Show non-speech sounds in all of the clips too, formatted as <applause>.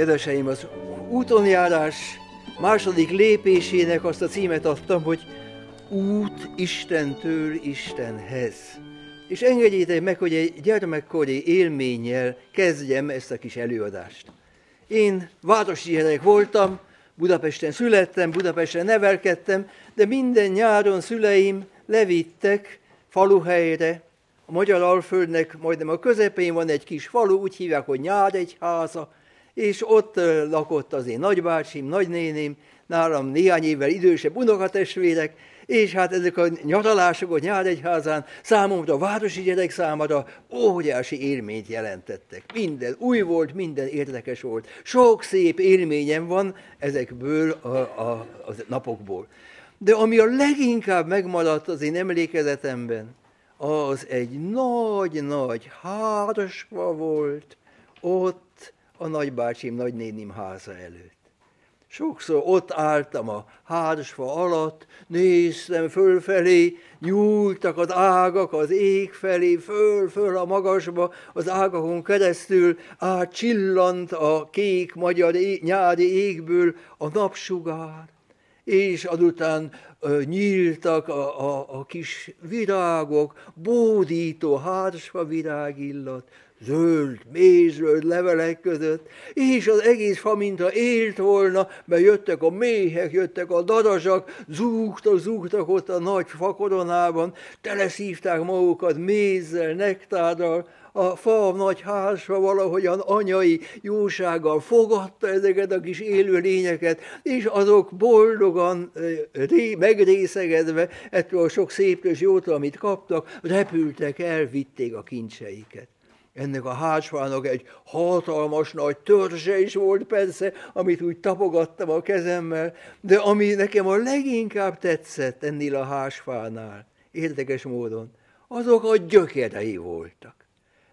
Kedveseim, az útonjárás második lépésének azt a címet adtam, hogy út Istentől Istenhez. És engedjétek meg, hogy egy gyermekkori élménnyel kezdjem ezt a kis előadást. Én városi gyerek voltam, Budapesten születtem, Budapesten nevelkedtem, de minden nyáron szüleim levittek faluhelyre, a Magyar Alföldnek majdnem a közepén van egy kis falu, úgy hívják, hogy Nyáregyháza, és ott lakott az én nagybácsim, nagynéném, nálam néhány évvel idősebb unokatestvérek, és hát ezek a nyaralások a Nyáregyházán számomra, a városi gyerek számára óriási élményt jelentettek. Minden új volt, minden érdekes volt. Sok szép élményem van ezekből a, a, a napokból. De ami a leginkább megmaradt az én emlékezetemben, az egy nagy-nagy hárasva volt ott a nagybácsim, nagynénim háza előtt. Sokszor ott álltam a házasfa alatt, néztem fölfelé, nyúltak az ágak az ég felé, föl-föl a magasba, az ágakon keresztül átcsillant a kék magyar é- nyári égből a napsugár, és azután ö, nyíltak a, a, a kis virágok, bódító hársfa virágillat, zöld, mélyzöld levelek között, és az egész fa, mintha élt volna, mert jöttek a méhek, jöttek a darazsak, zúgtak, zúgtak ott a nagy fakoronában, teleszívták magukat mézzel, nektárral, a fa nagy házfa valahogyan anyai jósággal fogadta ezeket a kis élő lényeket, és azok boldogan, megrészegedve ettől a sok szép és jótól, amit kaptak, repültek el, vitték a kincseiket. Ennek a hátsfának egy hatalmas nagy törzse is volt persze, amit úgy tapogattam a kezemmel, de ami nekem a leginkább tetszett ennél a házsfánál, érdekes módon, azok a gyökerei voltak.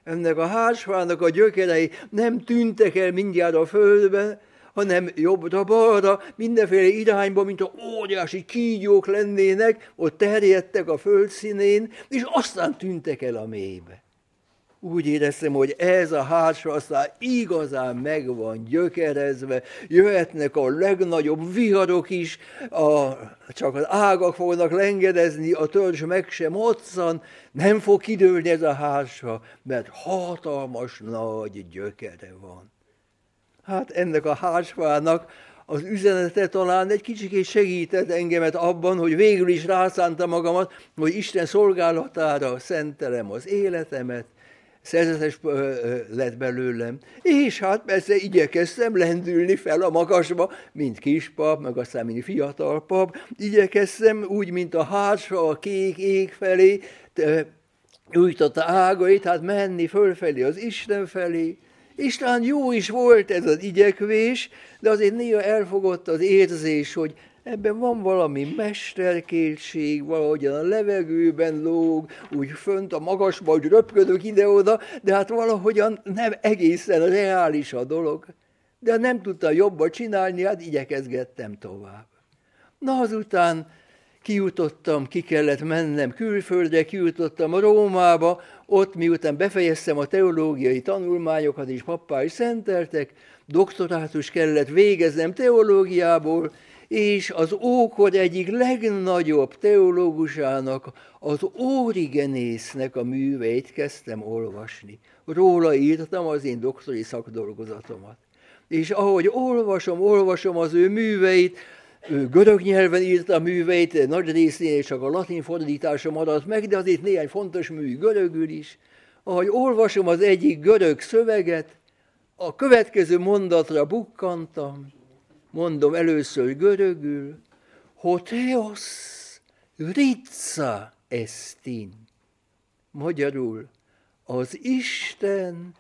Ennek a házsfának a gyökerei nem tűntek el mindjárt a földbe, hanem jobbra-balra, mindenféle irányba, mint a óriási kígyók lennének, ott terjedtek a földszínén, és aztán tűntek el a mélybe úgy éreztem, hogy ez a aztán igazán meg van gyökerezve, jöhetnek a legnagyobb viharok is, a, csak az ágak fognak lengedezni, a törzs meg sem moccan, nem fog kidőlni ez a házsa, mert hatalmas nagy gyökere van. Hát ennek a házfának az üzenete talán egy kicsit segített engemet abban, hogy végül is rászánta magamat, hogy Isten szolgálatára szentelem az életemet, szerzetes lett belőlem. És hát persze igyekeztem lendülni fel a magasba, mint kispap, meg aztán mint fiatal pap. Igyekeztem úgy, mint a hátsa a kék ég felé, újtotta ágait, hát menni fölfelé az Isten felé. Talán jó is volt ez az igyekvés, de azért néha elfogott az érzés, hogy ebben van valami mesterkészség, valahogyan a levegőben lóg, úgy fönt a magasba, hogy röpködök ide-oda, de hát valahogyan nem egészen reális a dolog. De nem tudta jobban csinálni, hát igyekezgettem tovább. Na azután kijutottam, ki kellett mennem külföldre, kijutottam Rómába, ott miután befejeztem a teológiai tanulmányokat, és pappá is szenteltek, doktorátus kellett végeznem teológiából, és az ókor egyik legnagyobb teológusának, az Órigenésznek a műveit kezdtem olvasni. Róla írtam az én doktori szakdolgozatomat. És ahogy olvasom, olvasom az ő műveit, ő görög nyelven írta a műveit, nagy részén csak a latin fordítása maradt meg, de azért néhány fontos mű görögül is. Ahogy olvasom az egyik görög szöveget, a következő mondatra bukkantam, mondom először görögül, hoteos ritza estin. Magyarul, az Isten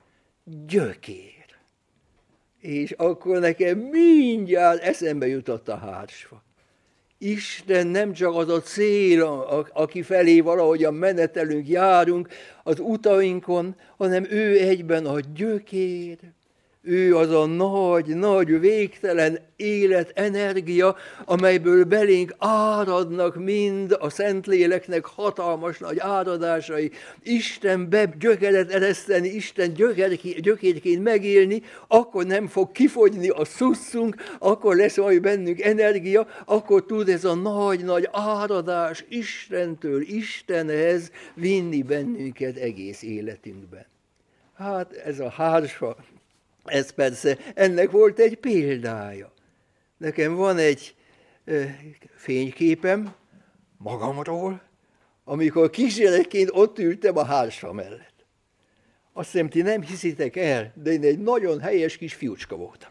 gyökér. És akkor nekem mindjárt eszembe jutott a hársfa. Isten nem csak az a cél, aki felé valahogyan menetelünk, járunk az utainkon, hanem ő egyben a gyökér, ő az a nagy, nagy, végtelen élet, energia, amelyből belénk áradnak mind a Szentléleknek hatalmas nagy áradásai. Isten be gyökeret ereszteni, Isten gyökérként megélni, akkor nem fog kifogyni a szusszunk, akkor lesz majd bennünk energia, akkor tud ez a nagy-nagy áradás Istentől Istenhez vinni bennünket egész életünkben. Hát ez a hársa ez persze, ennek volt egy példája. Nekem van egy fényképem magamról, amikor kisgyerekként ott ültem a hársa mellett. Azt hiszem, ti nem hiszitek el, de én egy nagyon helyes kis fiúcska voltam.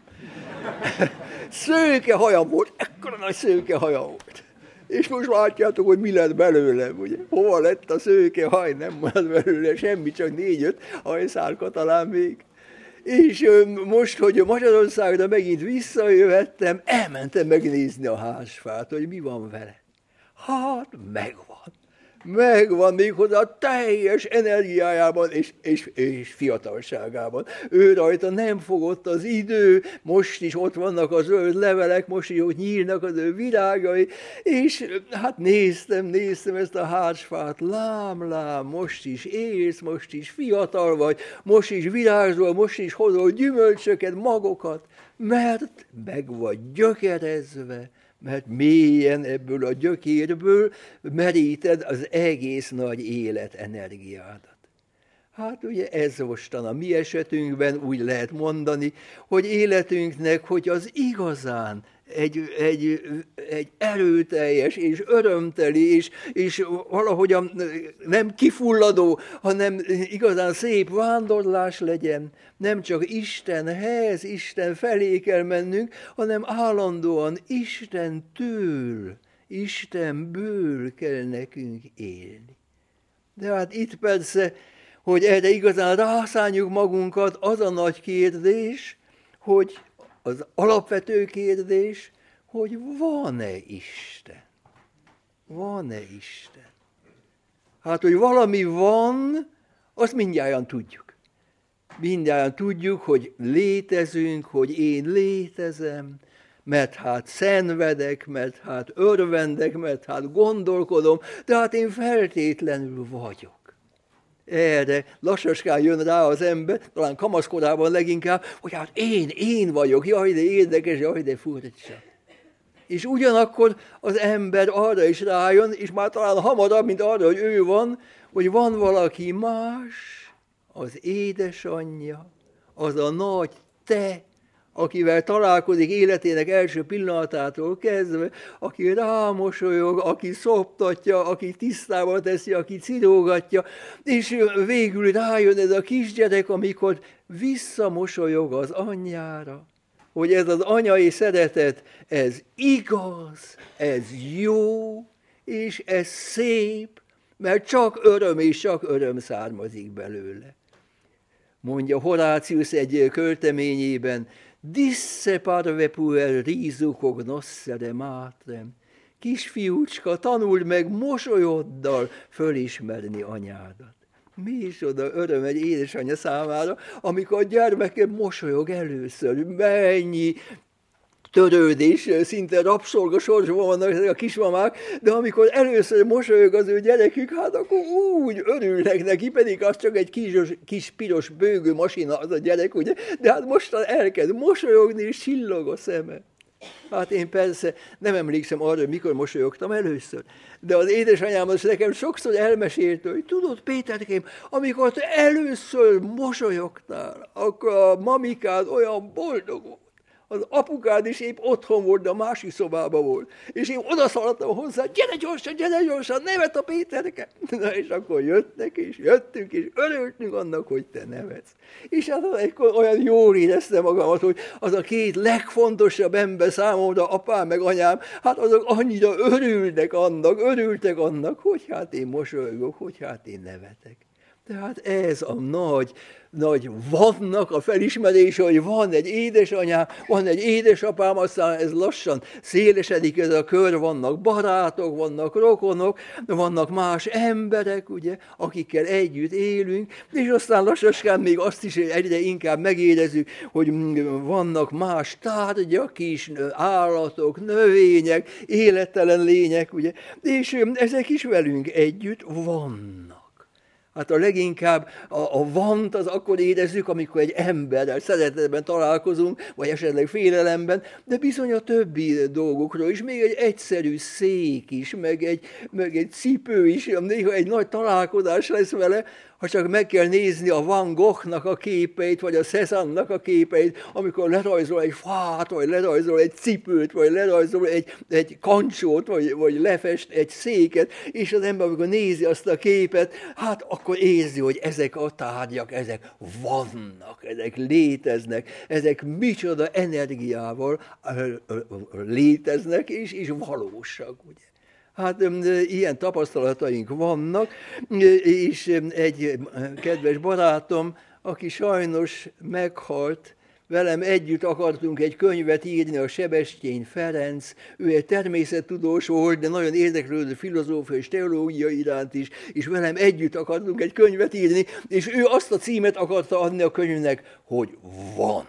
<laughs> szőke hajam volt, ekkora nagy szőke hajam volt. És most látjátok, hogy mi lett belőlem, ugye? Hova lett a szőke haj? Nem maradt belőle semmi, csak négy-öt hajszálka talán még. És most, hogy Magyarországra megint visszajöhettem, elmentem megnézni a házfát, hogy mi van vele. Hát megvan megvan méghozzá teljes energiájában és, és, és fiatalságában. Ő rajta nem fogott az idő, most is ott vannak a zöld levelek, most is ott nyílnak az ő virágai, és hát néztem, néztem ezt a hársfát, lám, lám, most is élsz, most is fiatal vagy, most is virágzol, most is hozol gyümölcsöket, magokat, mert meg vagy gyökerezve, mert mélyen ebből a gyökérből meríted az egész nagy élet energiádat. Hát ugye ez mostan a mi esetünkben úgy lehet mondani, hogy életünknek, hogy az igazán egy, egy, egy erőteljes és örömteli, és, és valahogyan nem kifulladó, hanem igazán szép vándorlás legyen. Nem csak Istenhez, Isten felé kell mennünk, hanem állandóan Istentől, Istenből kell nekünk élni. De hát itt persze, hogy erre igazán rászánjuk magunkat, az a nagy kérdés, hogy az alapvető kérdés, hogy van-e Isten? Van-e Isten? Hát, hogy valami van, azt mindjárt tudjuk. Mindjárt tudjuk, hogy létezünk, hogy én létezem, mert hát szenvedek, mert hát örvendek, mert hát gondolkodom, de hát én feltétlenül vagyok erre lassaskán jön rá az ember, talán kamaszkorában leginkább, hogy hát én, én vagyok, jaj, de érdekes, jaj, de furcsa. És ugyanakkor az ember arra is rájön, és már talán hamarabb, mint arra, hogy ő van, hogy van valaki más, az édesanyja, az a nagy te, akivel találkozik életének első pillanatától kezdve, aki rámosolyog, aki szoptatja, aki tisztába teszi, aki cirógatja, és végül rájön ez a kisgyerek, amikor visszamosolyog az anyjára, hogy ez az anyai szeretet, ez igaz, ez jó, és ez szép, mert csak öröm és csak öröm származik belőle. Mondja Horácius egy költeményében, Disse parve puer risu cognossere matrem. Kisfiúcska, tanuld meg mosolyoddal fölismerni anyádat. Mi is oda öröm egy édesanyja számára, amikor a gyermeke mosolyog először. Mennyi törődés, szinte rabszolga sorsban vannak ezek a kismamák, de amikor először mosolyog az ő gyerekük, hát akkor úgy örülnek neki, pedig az csak egy kis, kis piros bőgő masina az a gyerek, ugye? De hát mostan elkezd mosolyogni, és csillog a szeme. Hát én persze nem emlékszem arra, hogy mikor mosolyogtam először, de az édesanyám az nekem sokszor elmesélte, hogy tudod, Péterkém, amikor te először mosolyogtál, akkor a mamikád olyan boldog volt az apukád is épp otthon volt, de a másik szobában volt. És én odaszaladtam hozzá, gyere gyorsan, gyere gyorsan, nevet a Péterke. Na és akkor jöttek, és jöttünk, és örültünk annak, hogy te nevetsz. És hát egykor olyan jól éreztem magamat, hogy az a két legfontosabb ember számomra, apám meg anyám, hát azok annyira örülnek annak, örültek annak, hogy hát én mosolygok, hogy hát én nevetek. Tehát ez a nagy nagy vannak a felismerés, hogy van egy édesanyám, van egy édesapám, aztán ez lassan szélesedik ez a kör, vannak barátok, vannak rokonok, vannak más emberek, ugye, akikkel együtt élünk, és aztán lassan még azt is egyre inkább megérezzük, hogy vannak más tárgyak is, állatok, növények, élettelen lények, ugye, és ezek is velünk együtt vannak. Hát a leginkább a, a vant az akkor érezzük, amikor egy emberrel szeretetben találkozunk, vagy esetleg félelemben, de bizony a többi dolgokról is, még egy egyszerű szék is, meg egy, meg egy cipő is, néha egy nagy találkozás lesz vele, ha csak meg kell nézni a Van Goghnak a képeit, vagy a Cézanne-nak a képeit, amikor lerajzol egy fát, vagy lerajzol egy cipőt, vagy lerajzol egy, egy kancsót, vagy, vagy lefest egy széket, és az ember, amikor nézi azt a képet, hát akkor érzi, hogy ezek a tárgyak, ezek vannak, ezek léteznek, ezek micsoda energiával léteznek, és, és valósak, ugye. Hát ilyen tapasztalataink vannak, és egy kedves barátom, aki sajnos meghalt, velem együtt akartunk egy könyvet írni, a Sebestyén Ferenc, ő egy természettudós volt, de nagyon érdeklődő filozófia és teológia iránt is, és velem együtt akartunk egy könyvet írni, és ő azt a címet akarta adni a könyvnek, hogy van.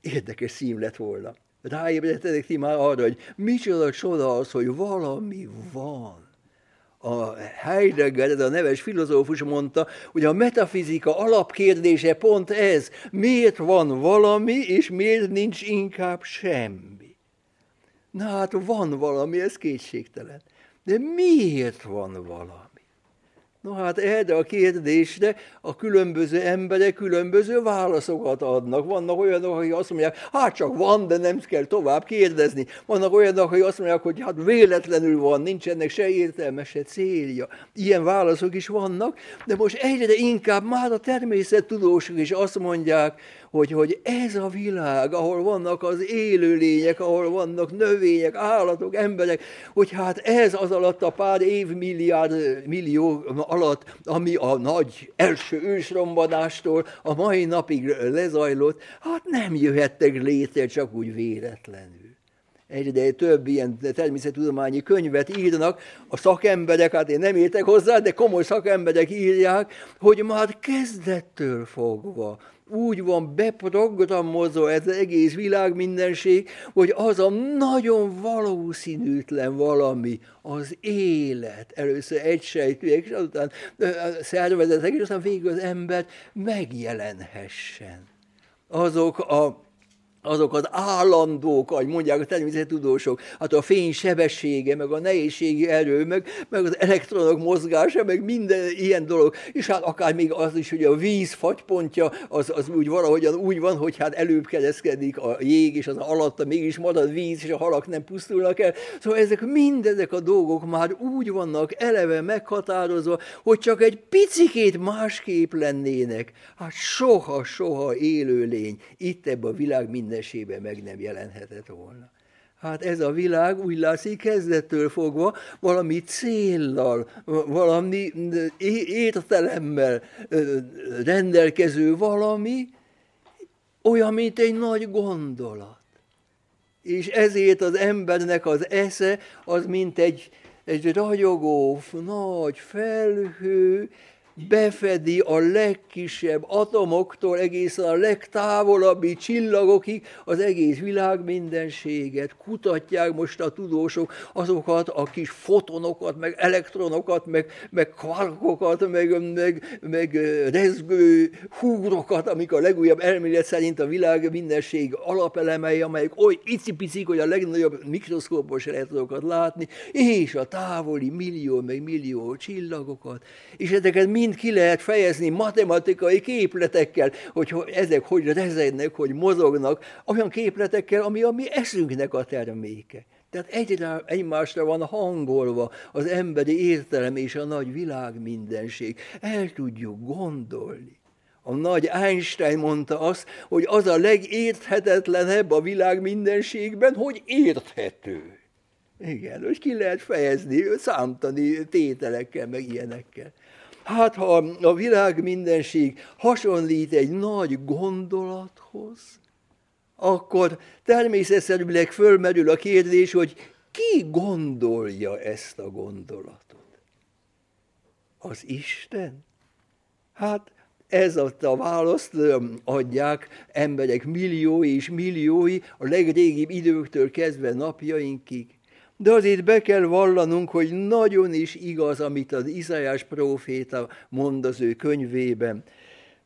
Érdekes cím lett volna ráébredtetek ti már arra, hogy micsoda csoda az, hogy valami van. A Heidegger, ez a neves filozófus mondta, hogy a metafizika alapkérdése pont ez, miért van valami, és miért nincs inkább semmi. Na hát van valami, ez kétségtelen. De miért van valami? No hát erre a kérdésre a különböző emberek különböző válaszokat adnak. Vannak olyanok, akik azt mondják, hát csak van, de nem kell tovább kérdezni. Vannak olyanok, akik azt mondják, hogy hát véletlenül van, nincs ennek se értelme, se célja. Ilyen válaszok is vannak, de most egyre inkább már a természettudósok is azt mondják, hogy, hogy ez a világ, ahol vannak az élőlények, ahol vannak növények, állatok, emberek, hogy hát ez az alatt a pár évmilliárd millió alatt, ami a nagy első ősrombadástól a mai napig lezajlott, hát nem jöhettek létre csak úgy véletlenül. Egyre több ilyen természettudományi könyvet írnak, a szakemberek, hát én nem értek hozzá, de komoly szakemberek írják, hogy már kezdettől fogva úgy van beprogramozva ez az egész világ mindenség, hogy az a nagyon valószínűtlen valami, az élet, először egysejtűek, és azután szervezetek, és aztán végül az ember megjelenhessen. Azok a azok az állandók, ahogy mondják a természettudósok, hát a fény sebessége, meg a nehézségi erő, meg, meg az elektronok mozgása, meg minden ilyen dolog, és hát akár még az is, hogy a víz fagypontja, az, az úgy valahogyan úgy van, hogy hát előbb kereszkedik a jég, és az alatta mégis marad víz, és a halak nem pusztulnak el. Szóval ezek mindezek a dolgok már úgy vannak eleve meghatározva, hogy csak egy picikét másképp lennének. Hát soha, soha élőlény itt ebben a világ minden mindenségben meg nem jelenhetett volna. Hát ez a világ úgy látszik kezdettől fogva valami céllal, valami értelemmel rendelkező valami, olyan, mint egy nagy gondolat. És ezért az embernek az esze az, mint egy, egy ragyogó, nagy felhő, befedi a legkisebb atomoktól egészen a legtávolabbi csillagokig az egész világ mindenséget. Kutatják most a tudósok azokat a kis fotonokat, meg elektronokat, meg, meg kvarkokat, meg, meg, meg rezgő húrokat, amik a legújabb elmélet szerint a világ mindenség alapelemei, amelyek oly icipicik, hogy a legnagyobb mikroszkópos lehet látni, és a távoli millió, meg millió csillagokat. És ezeket mind mind ki lehet fejezni matematikai képletekkel, hogy ezek hogy rezegnek, hogy mozognak, olyan képletekkel, ami a mi eszünknek a terméke. Tehát egyre egymásra van hangolva az emberi értelem és a nagy világ mindenség. El tudjuk gondolni. A nagy Einstein mondta azt, hogy az a legérthetetlenebb a világ mindenségben, hogy érthető. Igen, hogy ki lehet fejezni, számtani tételekkel, meg ilyenekkel. Hát ha a világ mindenség hasonlít egy nagy gondolathoz, akkor természetszerűleg fölmerül a kérdés, hogy ki gondolja ezt a gondolatot? Az Isten? Hát ez a, választ adják emberek milliói és milliói a legrégibb időktől kezdve napjainkig. De azért be kell vallanunk, hogy nagyon is igaz, amit az Izajás próféta mond az ő könyvében.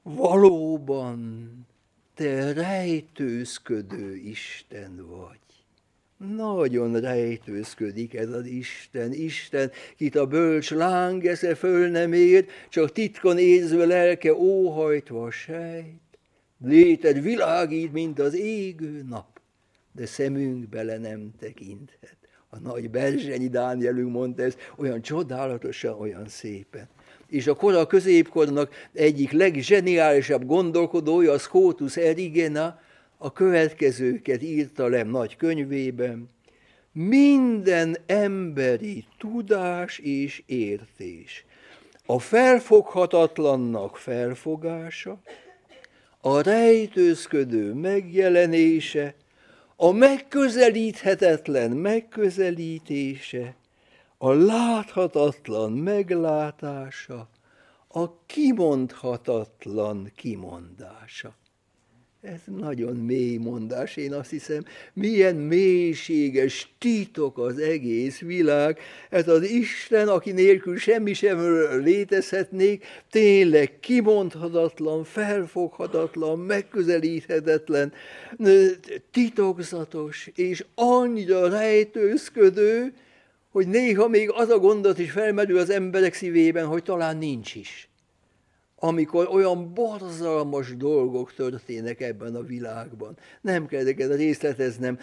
Valóban te rejtőzködő Isten vagy. Nagyon rejtőzködik ez az Isten, Isten, kit a bölcs láng esze föl nem ér, csak titkon érző lelke óhajtva sejt. Léted világít, mint az égő nap, de szemünk bele nem tekinthet. A nagy Berzsenyi Dánielünk mondta ezt olyan csodálatosan, olyan szépen. És a kora középkornak egyik legzseniálisabb gondolkodója, az Scotus Erigena, a következőket írta le nagy könyvében. Minden emberi tudás és értés, a felfoghatatlannak felfogása, a rejtőzködő megjelenése, a megközelíthetetlen megközelítése, a láthatatlan meglátása, a kimondhatatlan kimondása. Ez nagyon mély mondás, én azt hiszem, milyen mélységes titok az egész világ. Ez az Isten, aki nélkül semmi sem létezhetnék, tényleg kimondhatatlan, felfoghatatlan, megközelíthetetlen, titokzatos és annyira rejtőzködő, hogy néha még az a gondot is felmerül az emberek szívében, hogy talán nincs is amikor olyan borzalmas dolgok történnek ebben a világban. Nem kell ezeket részleteznem,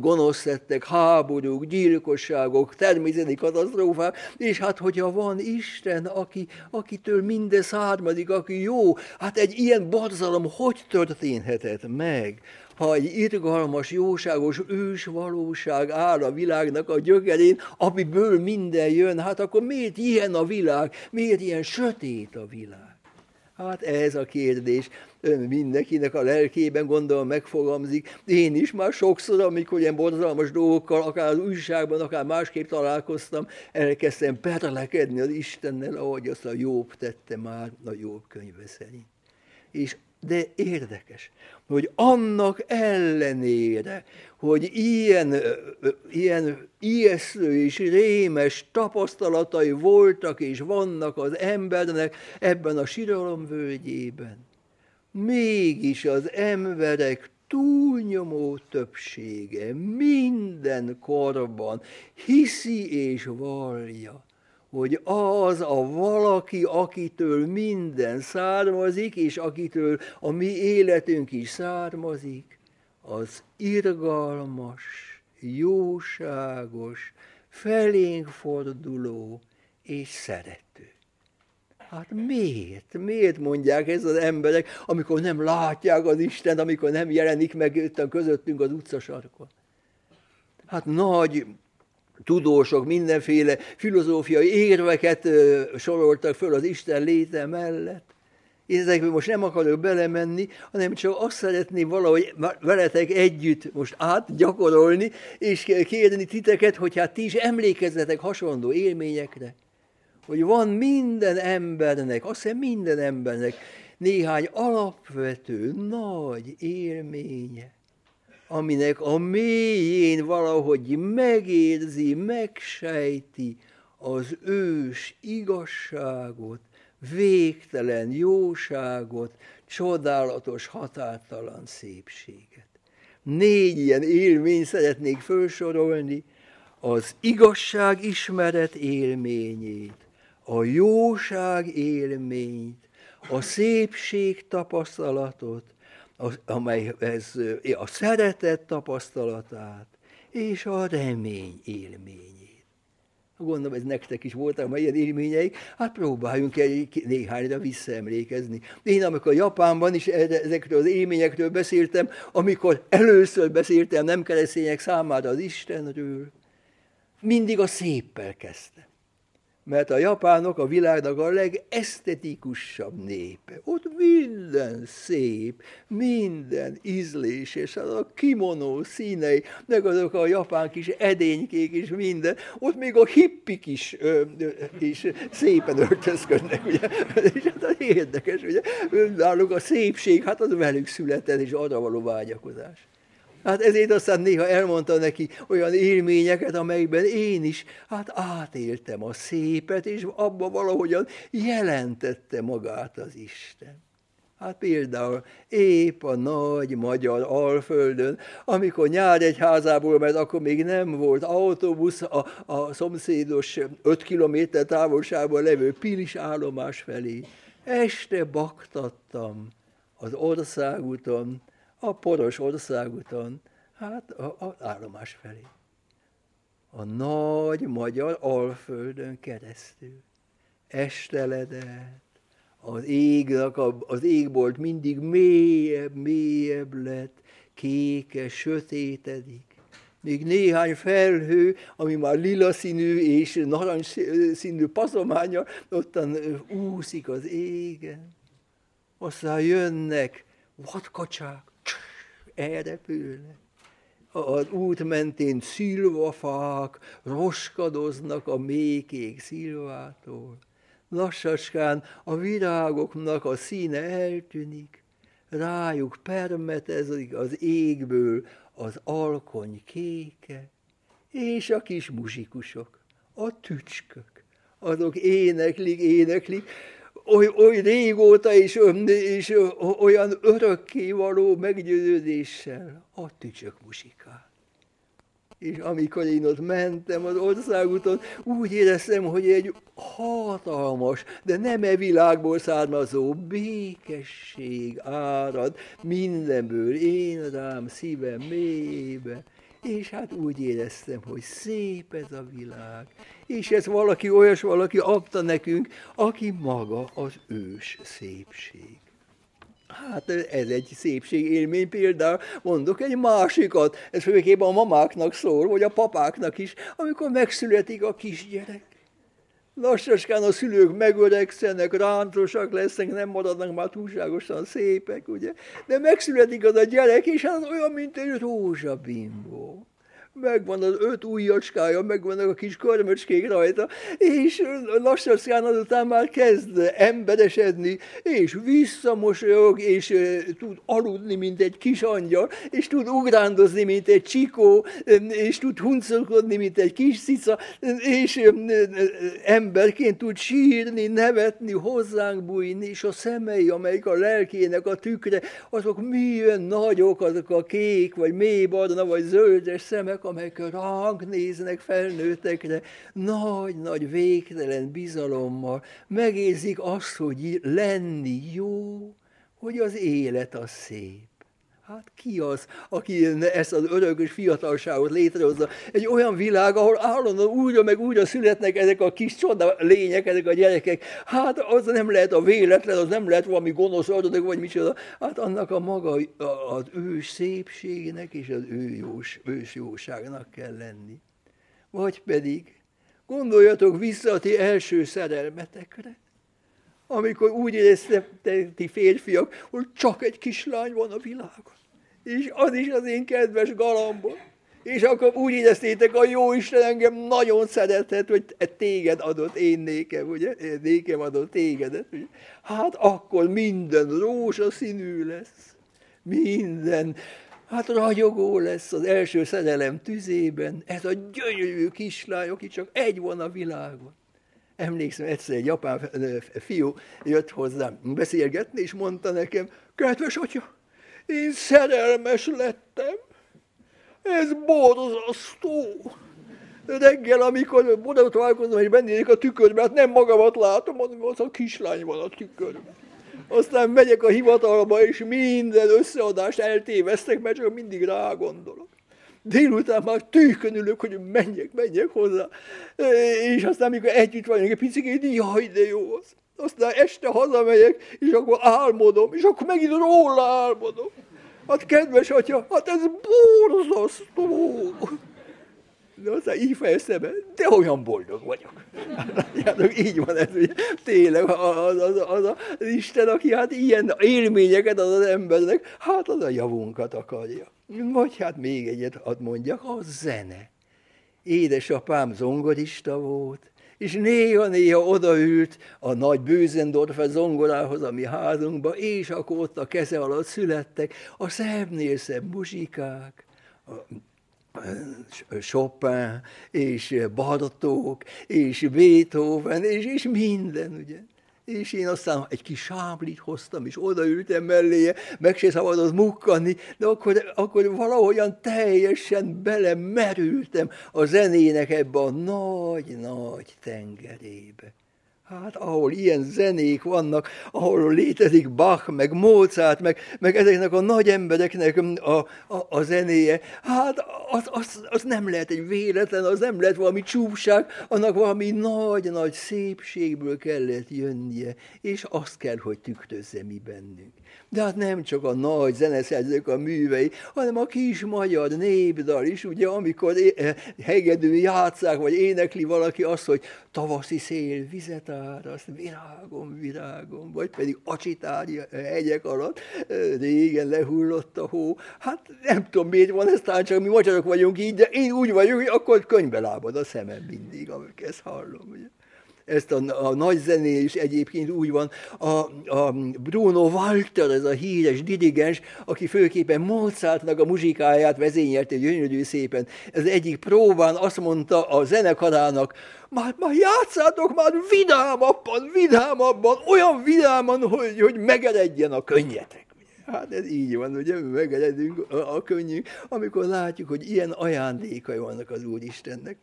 gonosz lettek, háborúk, gyilkosságok, természeti katasztrófák, és hát hogyha van Isten, aki, akitől mindez származik, aki jó, hát egy ilyen borzalom hogy történhetett meg? ha egy irgalmas, jóságos ős valóság áll a világnak a gyökerén, amiből minden jön, hát akkor miért ilyen a világ, miért ilyen sötét a világ? Hát ez a kérdés ön mindenkinek a lelkében gondolom megfogalmazik. Én is már sokszor, amikor ilyen borzalmas dolgokkal, akár az újságban, akár másképp találkoztam, elkezdtem perlekedni az Istennel, ahogy azt a Jobb tette már a Jobb könyve szerint. És de érdekes, hogy annak ellenére, hogy ilyen, ilyen ijesztő és rémes tapasztalatai voltak és vannak az embernek ebben a völgyében, mégis az emberek túlnyomó többsége minden korban hiszi és vallja, hogy az a valaki, akitől minden származik, és akitől a mi életünk is származik, az irgalmas, jóságos, felénk forduló és szerető. Hát miért? Miért mondják ez az emberek, amikor nem látják az Isten, amikor nem jelenik meg közöttünk az utcasarkon? Hát nagy tudósok mindenféle filozófiai érveket soroltak föl az Isten léte mellett. Én ezekbe most nem akarok belemenni, hanem csak azt szeretném valahogy veletek együtt most átgyakorolni, és kérni titeket, hogy hát ti is emlékezzetek hasonló élményekre. Hogy van minden embernek, azt hiszem minden embernek néhány alapvető, nagy élménye aminek a mélyén valahogy megérzi, megsejti az ős igazságot, végtelen jóságot, csodálatos, határtalan szépséget. Négy ilyen élményt szeretnék felsorolni, az igazság ismeret élményét, a jóság élményt, a szépség tapasztalatot, amely ez a szeretet tapasztalatát és a remény élményét. Gondolom, ez nektek is voltak már ilyen élményeik, hát próbáljunk el néhányra visszaemlékezni. Én amikor Japánban is ezekről az élményekről beszéltem, amikor először beszéltem nem keresztények számára az Istenről, mindig a széppel kezdtem. Mert a japánok a világnak a legesztetikusabb népe. Ott minden szép, minden ízléses, az a kimonó színei, meg azok a japán kis edénykék is minden. Ott még a hippik is, ö, ö, is szépen öltözködnek, ugye. És hát az érdekes, ugye. Náluk a szépség, hát az velük született, és arra való vágyakozás. Hát ezért aztán néha elmondta neki olyan élményeket, amelyben én is hát átéltem a szépet, és abba valahogyan jelentette magát az Isten. Hát például épp a nagy magyar Alföldön, amikor nyáregyházából, mert akkor még nem volt autóbusz a, a szomszédos 5 kilométer távolságban levő Pilis állomás felé. Este baktattam az országúton, a poros országúton, hát az állomás felé. A nagy magyar alföldön keresztül. Esteledett, az égnek, az égbolt mindig mélyebb, mélyebb lett, kékes, sötétedik. Még néhány felhő, ami már lila színű és narancs színű pazománya, ottan úszik az égen. Aztán jönnek vadkacsák, elrepülnek. Az út mentén szilvafák roskadoznak a mékék szilvától. Lassacskán a virágoknak a színe eltűnik, rájuk permetezik az égből az alkony kéke, és a kis muzsikusok, a tücskök, azok éneklik, éneklik, oly, oly régóta és, és olyan örökkévaló meggyőződéssel a tücsök musikát. És amikor én ott mentem az országúton, úgy éreztem, hogy egy hatalmas, de nem e világból származó békesség árad mindenből én rám szívem mélyébe és hát úgy éreztem, hogy szép ez a világ, és ez valaki, olyas valaki adta nekünk, aki maga az ős szépség. Hát ez egy szépség élmény például, mondok egy másikat, ez főképpen a mamáknak szól, vagy a papáknak is, amikor megszületik a kisgyerek. Lassaskán a szülők megöregszenek, rántosak lesznek, nem maradnak már túlságosan szépek, ugye? De megszületik az a gyerek, és hát olyan, mint egy rózsabimbó megvan az öt ujjacskája, megvannak a kis körmöcskék rajta, és lassan azután már kezd emberesedni, és visszamosolyog, és tud aludni, mint egy kis angyal, és tud ugrándozni, mint egy csikó, és tud huncolkodni, mint egy kis cica, és emberként tud sírni, nevetni, hozzánk bújni, és a szemei, amelyik a lelkének a tükre, azok milyen nagyok, azok a kék, vagy mélybarna, vagy zöldes szemek, amelyek ránk néznek felnőttekre, nagy-nagy végtelen bizalommal, megérzik azt, hogy lenni jó, hogy az élet az szép. Hát ki az, aki ezt az örökös fiatalságot létrehozza? Egy olyan világ, ahol állandóan újra meg újra születnek ezek a kis csoda lények, ezek a gyerekek. Hát az nem lehet a véletlen, az nem lehet valami gonosz adodok, vagy micsoda. Hát annak a maga az ős szépségnek és az ő jós, ős jóságnak kell lenni. Vagy pedig gondoljatok vissza a ti első szerelmetekre amikor úgy érezte ti férfiak, hogy csak egy kislány van a világon és az is az én kedves galambom. És akkor úgy éreztétek, a jó Isten engem nagyon szeretett, hogy téged adott én nékem, ugye? Nékem adott tégedet. Ugye? Hát akkor minden rózsaszínű lesz. Minden, hát ragyogó lesz az első szerelem tüzében. Ez a gyönyörű kislány, aki csak egy van a világon. Emlékszem, egyszer egy japán fiú jött hozzám beszélgetni, és mondta nekem, kedves atya, én szerelmes lettem. Ez borzasztó. Reggel, amikor találkozom, hogy bennék a tükörbe, hát nem magamat látom, hanem az a kislány van a tükörben. Aztán megyek a hivatalba, és minden összeadást eltévesztek, mert csak mindig rá gondolok. Délután már tűkön ülök, hogy menjek, menjek hozzá. És aztán, amikor együtt vagyunk egy picit, jaj, de jó az. Aztán este hazamegyek, és akkor álmodom, és akkor megint róla álmodom. Hát kedves atya, hát ez borzasztó. De aztán így fejezte be, de olyan boldog vagyok. Látjátok, így van ez, hogy tényleg az, az, az, az Isten, aki hát ilyen élményeket ad az embernek, hát az a javunkat akarja. Vagy hát még egyet ad mondjak, a zene. Édesapám zongorista volt, és néha-néha odaült a nagy Bőzendorfer zongorához a mi házunkba, és akkor ott a keze alatt születtek a szebbnél szebb muzsikák, Chopin, és Bartók, és Beethoven, és, és minden, ugye és én aztán egy kis sáblit hoztam, és odaültem melléje, meg se szabadott mukkani, de akkor, akkor valahogyan teljesen belemerültem a zenének ebbe a nagy-nagy tengerébe. Hát ahol ilyen zenék vannak, ahol létezik Bach, meg Mozart, meg, meg ezeknek a nagy embereknek a, a, a zenéje, hát az, az, az nem lehet egy véletlen, az nem lehet valami csúfság, annak valami nagy-nagy szépségből kellett jönnie, és azt kell, hogy tükrözze mi bennünk. De hát nem csak a nagy zeneszerzők a művei, hanem a kis magyar népdal is, ugye, amikor hegedű játszák, vagy énekli valaki azt, hogy tavaszi szél vizet áraszt, virágom, virágom, vagy pedig acsitári hegyek alatt, régen lehullott a hó. Hát nem tudom, miért van ez, talán csak mi magyarok vagyunk így, de én úgy vagyok, hogy akkor könyvbe lábad a szemem mindig, amikor ezt hallom. Ugye ezt a, a nagy zené is egyébként úgy van. A, a Bruno Walter, ez a híres dirigens, aki főképpen Mozartnak a muzsikáját vezényelte gyönyörű szépen. Ez egyik próbán azt mondta a zenekarának, már, már játszátok már vidámabban, vidámabban, olyan vidáman, hogy, hogy megeredjen a könnyetek. Hát ez így van, ugye, megeredünk a, a könnyű, amikor látjuk, hogy ilyen ajándékai vannak az Úristennek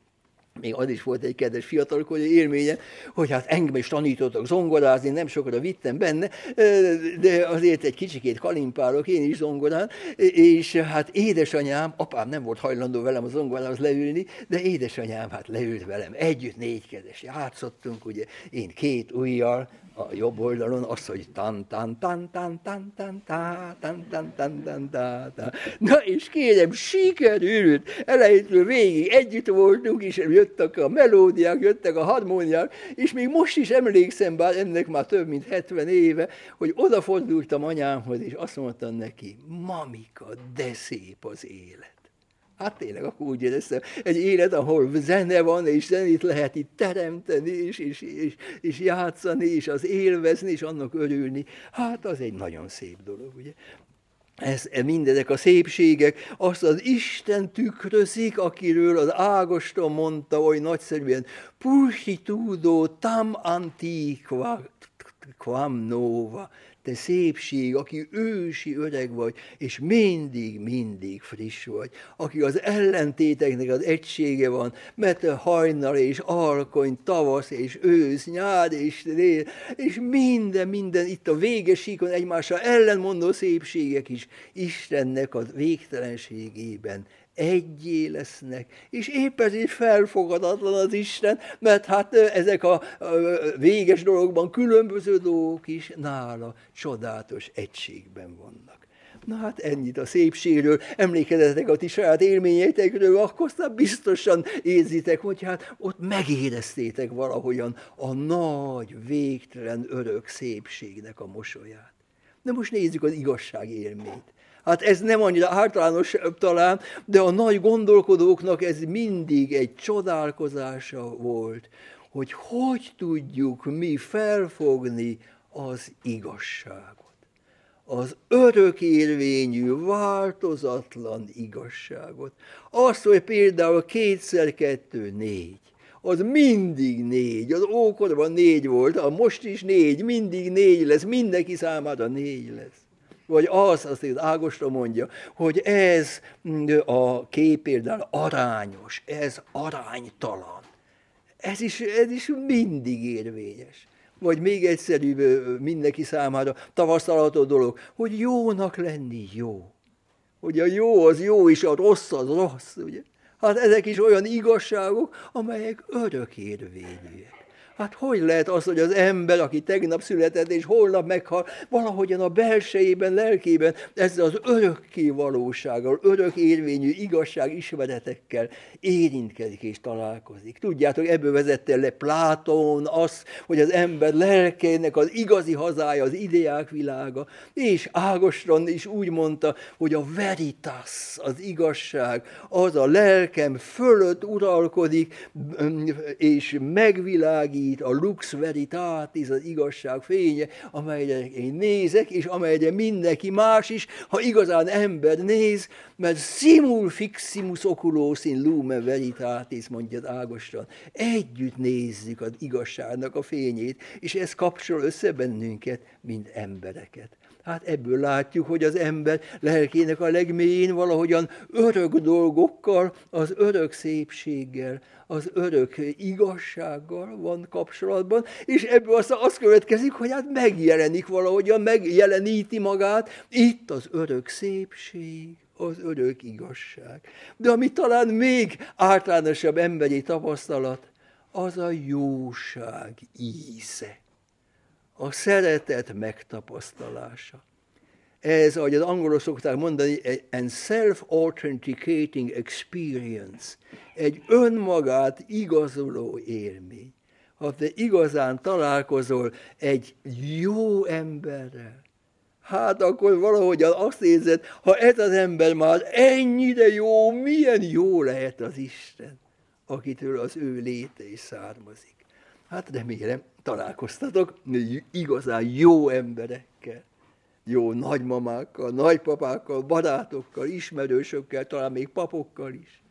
még az is volt egy kedves fiatalkori élménye, hogy hát engem is tanítottak zongorázni, nem sokat vittem benne, de azért egy kicsikét kalimpálok én is zongorán, és hát édesanyám, apám nem volt hajlandó velem a zongorához leülni, de édesanyám hát leült velem, együtt négykedes játszottunk, ugye én két ujjal, a jobb oldalon az, hogy tan tan tan tan tan tan tan tan tan tan tan tan Na és kérem, sikerült, elejétől végig együtt voltunk, és jöttek a melódiák, jöttek a harmóniák, és még most is emlékszem, bár ennek már több mint 70 éve, hogy odafordultam anyámhoz, és azt mondtam neki, mamika, de szép az élet. Hát tényleg akkor úgy éreztem, egy élet, ahol zene van, és zenét lehet itt teremteni, és, és, és, és játszani, és az élvezni, és annak örülni. Hát az egy nagyon szép dolog, ugye? Ez, mindezek a szépségek, azt az Isten tükrözik, akiről az Ágoston mondta oly nagyszerűen, pulchitudo tam antiqua quam nova, te szépség, aki ősi öreg vagy, és mindig, mindig friss vagy, aki az ellentéteknek az egysége van, mert a hajnal és alkony, tavasz és ősz, nyár és dél, és minden, minden itt a végesíkon egymással ellenmondó szépségek is Istennek a végtelenségében egyé lesznek, és épp ezért felfogadatlan az Isten, mert hát ezek a véges dologban különböző dolgok is nála csodálatos egységben vannak. Na hát ennyit a szépségről, emlékezetek a ti saját élményeitekről, akkor aztán biztosan érzitek, hogy hát ott megéreztétek valahogyan a nagy, végtelen, örök szépségnek a mosolyát. De most nézzük az igazság élményt. Hát ez nem annyira általános talán, de a nagy gondolkodóknak ez mindig egy csodálkozása volt, hogy hogy tudjuk mi felfogni az igazságot. Az örökérvényű, változatlan igazságot. Azt, hogy például kétszer kettő négy. Az mindig négy, az ókorban négy volt, a most is négy, mindig négy lesz, mindenki számára négy lesz vagy az, azt az Ágoston mondja, hogy ez a kép például arányos, ez aránytalan. Ez is, ez is mindig érvényes. Vagy még egyszerűbb mindenki számára tavasztalható dolog, hogy jónak lenni jó. Hogy a jó az jó, és a rossz az rossz. Ugye? Hát ezek is olyan igazságok, amelyek örök érvényűek. Hát hogy lehet az, hogy az ember, aki tegnap született és holnap meghal, valahogyan a belsejében, lelkében ezzel az örökké valósággal, örök érvényű igazság ismeretekkel érintkezik és találkozik. Tudjátok, ebből vezette le Plátón azt, hogy az ember lelkének az igazi hazája, az ideák világa, és Ágoston is úgy mondta, hogy a veritas, az igazság, az a lelkem fölött uralkodik, és megvilágít, világít, a lux veritatis, az igazság fénye, amelyre én nézek, és amelyre mindenki más is, ha igazán ember néz, mert simul fiximus oculos in lume veritatis, mondja Ágoston. Együtt nézzük az igazságnak a fényét, és ez kapcsol össze bennünket, mint embereket. Hát ebből látjuk, hogy az ember lelkének a legmélyén valahogyan örök dolgokkal, az örök szépséggel, az örök igazsággal van kapcsolatban, és ebből aztán az következik, hogy hát megjelenik valahogyan, megjeleníti magát, itt az örök szépség, az örök igazság. De ami talán még általánosabb emberi tapasztalat, az a jóság íze a szeretet megtapasztalása. Ez, ahogy az angolok szokták mondani, egy self-authenticating experience, egy önmagát igazoló élmény. Ha te igazán találkozol egy jó emberrel, hát akkor valahogyan azt érzed, ha ez az ember már ennyire jó, milyen jó lehet az Isten, akitől az ő léte is származik. Hát remélem, találkoztatok igazán jó emberekkel, jó nagymamákkal, nagypapákkal, barátokkal, ismerősökkel, talán még papokkal is.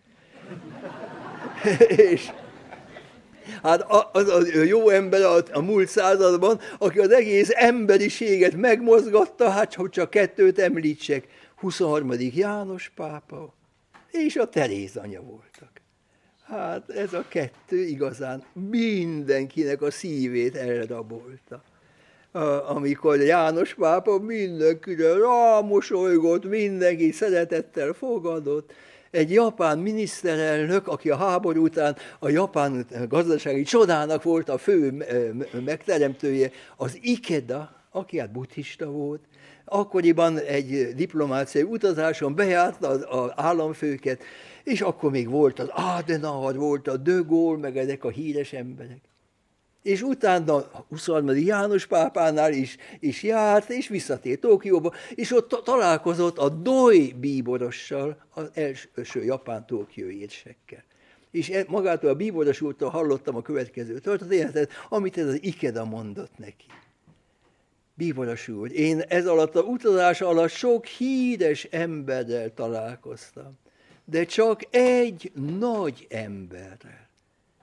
<laughs> és hát az a jó ember a, a múlt században, aki az egész emberiséget megmozgatta, hát hogy csak kettőt említsek, 23. János pápa és a Teréz anya voltak. Hát ez a kettő igazán mindenkinek a szívét elrabolta. Amikor János pápa mindenkire rámosolygott, mindenki szeretettel fogadott, egy japán miniszterelnök, aki a háború után a japán gazdasági csodának volt a fő megteremtője, az Ikeda, aki hát buddhista volt, akkoriban egy diplomáciai utazáson bejárta az, az államfőket, és akkor még volt az Adenauer, volt a De Gaulle, meg ezek a híres emberek. És utána 23. János pápánál is, is járt, és visszatért Tokióba, és ott találkozott a Doi bíborossal, az első japán tokiói érsekkel. És e, magától a bíboros úrtól hallottam a következő történetet, amit ez az Ikeda mondott neki. Bíboros úr, én ez alatt a utazás alatt sok híres emberrel találkoztam de csak egy nagy emberrel.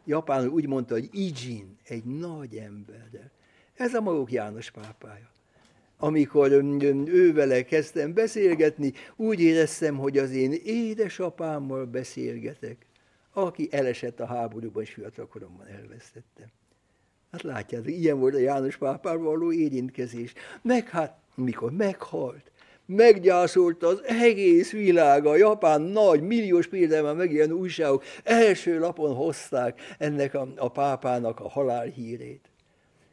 Japánul úgy mondta, hogy Ijin, egy nagy emberrel. Ez a maguk János pápája. Amikor ő vele kezdtem beszélgetni, úgy éreztem, hogy az én édesapámmal beszélgetek, aki elesett a háborúban, és fiatal koromban elvesztettem. Hát látjátok, ilyen volt a János pápával való érintkezés. Meg hát, mikor meghalt, meggyászolta az egész világ, a japán nagy, milliós példában megjelenő újságok első lapon hozták ennek a, a pápának a halálhírét.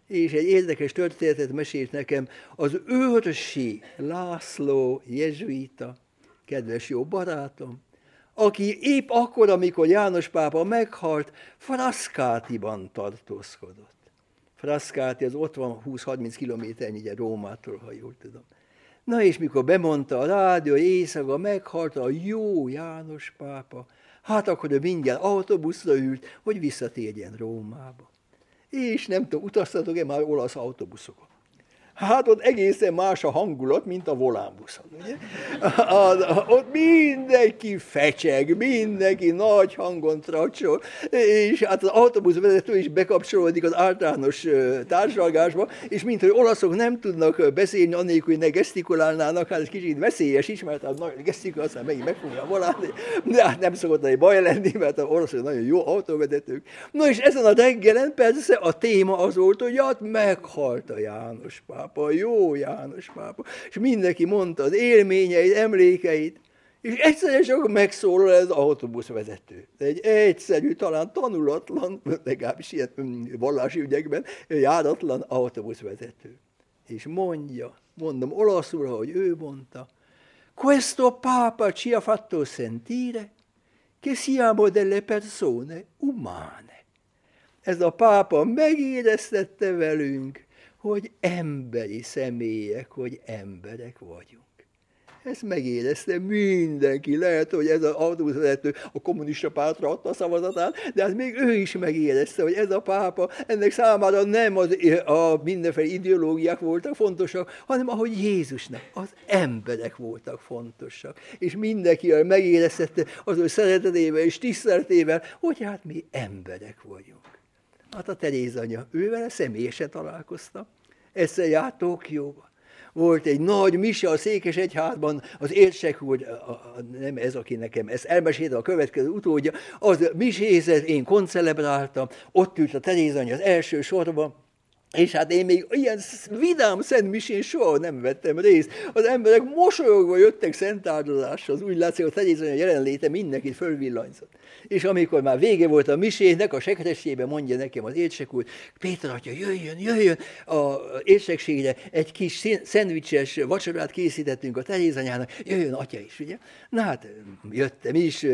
És egy érdekes történetet mesélt nekem az őrsi László jezsuita, kedves jó barátom, aki épp akkor, amikor János pápa meghalt, Frascátiban tartózkodott. Frascati az ott van 20-30 kilométernyi Rómától, ha jól tudom. Na és mikor bemondta a rádió, éjszaka meghalt a jó János pápa, hát akkor ő mindjárt autóbuszra ült, hogy visszatérjen Rómába. És nem tudom, utaztatok-e már olasz autóbuszokon? Hát ott egészen más a hangulat, mint a volánbuszon. Ugye? Ott mindenki fecseg, mindenki nagy hangon tracsol, és hát az autóbuszvezető is bekapcsolódik az általános társadalgásba, és mint hogy olaszok nem tudnak beszélni annélkül, hogy ne gesztikulálnának, hát ez kicsit veszélyes is, mert a nagy gesztikul, aztán megint megfogja a volán, de hát nem szokott egy baj lenni, mert az olaszok nagyon jó autóvezetők. No és ezen a reggelen persze a téma az volt, hogy hát meghalt a János páp pápa, jó János pápa. És mindenki mondta az élményeit, emlékeit, És egyszerűen csak megszólal ez autóbuszvezető. Egy egyszerű, talán tanulatlan, legalábbis ilyen mm, vallási ügyekben járatlan autóbuszvezető. És mondja, mondom olaszul, hogy ő mondta, questo papa ci ha fatto sentire che siamo delle persone umane. Ez a pápa megéreztette velünk, hogy emberi személyek, hogy emberek vagyunk. Ezt megérezte mindenki. Lehet, hogy ez az autóbuszvezető a kommunista pártra adta a szavazatát, de hát még ő is megérezte, hogy ez a pápa, ennek számára nem az, a mindenféle ideológiák voltak fontosak, hanem ahogy Jézusnak az emberek voltak fontosak. És mindenki megérezte az ő szeretetével és tiszteletével, hogy hát mi emberek vagyunk. Hát a Teréz anya, ővel személyesen találkoztam. Egyszer járt Tokióba. Volt egy nagy mise a Székes Egyházban, az érsek úr, nem ez, aki nekem ezt elmesélte, a következő utódja, az misézet, én koncelebráltam, ott ült a Terézanya az első sorban, és hát én még ilyen vidám szent misén soha nem vettem részt. Az emberek mosolyogva jöttek szentáldozáshoz, úgy látszik, hogy a Terézanya jelenléte mindenkit fölvillanyzott. És amikor már vége volt a misének, a sekresébe mondja nekem az érsek úr, Péter atya, jöjjön, jöjjön, a érsekségre egy kis szendvicses vacsorát készítettünk a Terézanyának, jöjjön atya is, ugye? Na hát jöttem is,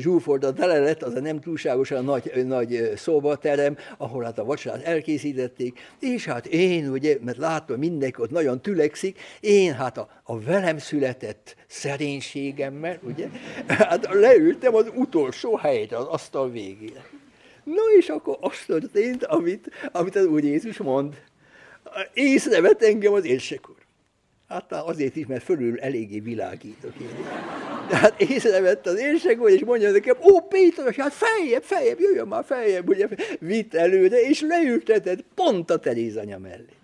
zsúfoltan tele lett az a nem túlságosan nagy, nagy szobaterem, ahol hát a vacsorát elkészítették, és hát én, ugye, mert látom, mindenki ott nagyon tülekszik, én hát a, a velem született szerénységemmel, ugye, <laughs> hát leültem az utolsó helyre, az asztal végére. No, és akkor az történt, amit, amit az Úr Jézus mond. Észrevett engem az érsek Hát azért is, mert fölül eléggé világítok én. De hát észrevett az érsek és mondja nekem, ó, Péter, hát feljebb, feljebb, jöjjön már feljebb, ugye, vitt előre, és leültetett pont a Terézanya mellé.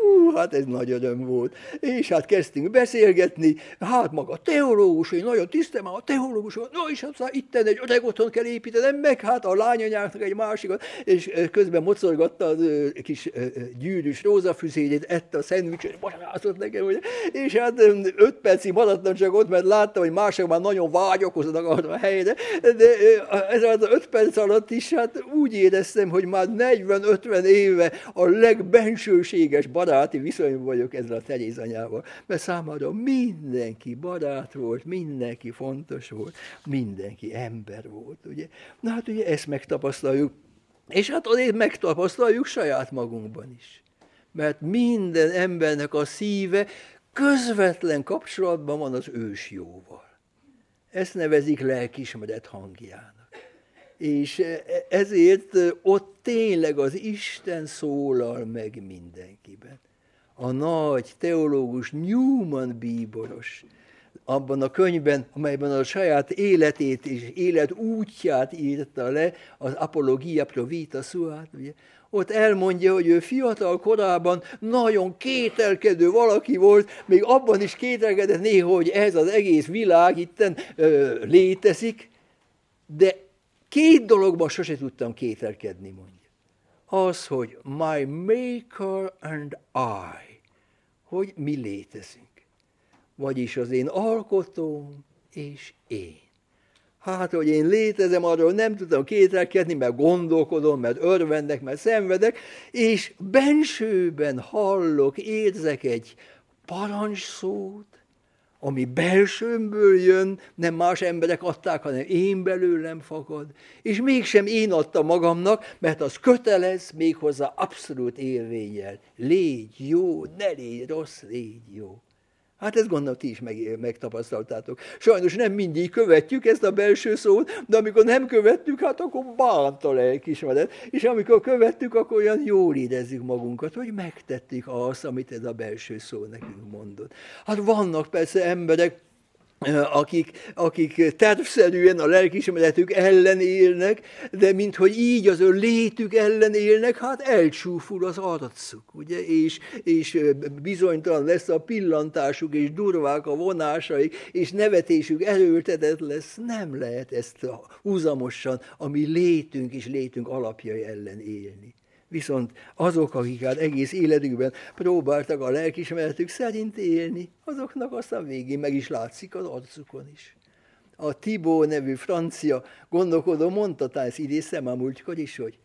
Hú, hát ez nagy öröm volt. És hát kezdtünk beszélgetni, hát maga teológus, én nagyon tisztem a teológus, no és aztán itt egy öreg otthon kell építenem meg, hát a lányanyáknak egy másikat, és közben mocorgatta az kis gyűrűs rózafüzérét, ette a szendvicset, magyarázott nekem, ugye? és hát öt percig maradtam csak ott, mert láttam, hogy mások már nagyon vágyakoznak arra a helyre, de ez az öt perc alatt is hát úgy éreztem, hogy már 40-50 éve a legbensőséges barát baráti viszonyban vagyok ezzel a Teréz anyával, mert számára mindenki barát volt, mindenki fontos volt, mindenki ember volt, ugye. Na hát ugye ezt megtapasztaljuk, és hát azért megtapasztaljuk saját magunkban is. Mert minden embernek a szíve közvetlen kapcsolatban van az ős jóval. Ezt nevezik lelkismeret hangjának. És ezért ott tényleg az Isten szólal meg mindenkiben. A nagy teológus Newman bíboros, abban a könyvben, amelyben a saját életét és élet útját írta le, az Apologia Pro Vita Suát, ugye, ott elmondja, hogy ő fiatal korában nagyon kételkedő valaki volt, még abban is kételkedett néha, hogy ez az egész világ itten ö, létezik, de két dologban sose tudtam kételkedni, mondja. Az, hogy my maker and I, hogy mi létezünk. Vagyis az én alkotóm és én. Hát, hogy én létezem, arról nem tudom kételkedni, mert gondolkodom, mert örvendek, mert szenvedek, és bensőben hallok, érzek egy parancsszót, ami belsőmből jön, nem más emberek adták, hanem én belőlem fakad, és mégsem én adtam magamnak, mert az kötelez méghozzá abszolút érvényel. Légy jó, ne légy rossz, légy jó. Hát ezt gondolom, ti is meg, megtapasztaltátok. Sajnos nem mindig követjük ezt a belső szót, de amikor nem követtük, hát akkor bánt a lelkismeret. És amikor követtük, akkor olyan jól érezzük magunkat, hogy megtettük azt, amit ez a belső szó nekünk mondott. Hát vannak persze emberek, akik, akik tervszerűen a lelkismeretük ellen élnek, de minthogy így az ő létük ellen élnek, hát elcsúful az arcuk, ugye, és, és bizonytalan lesz a pillantásuk, és durvák a vonásaik, és nevetésük erőltetett lesz. Nem lehet ezt húzamosan, ami létünk és létünk alapjai ellen élni. Viszont azok, akik hát egész életükben próbáltak a lelkismeretük szerint élni, azoknak aztán végén meg is látszik az arcukon is. a Tibó nevű francia gondolkodó mondta, talán ezt idéztem a múltkor is, hogy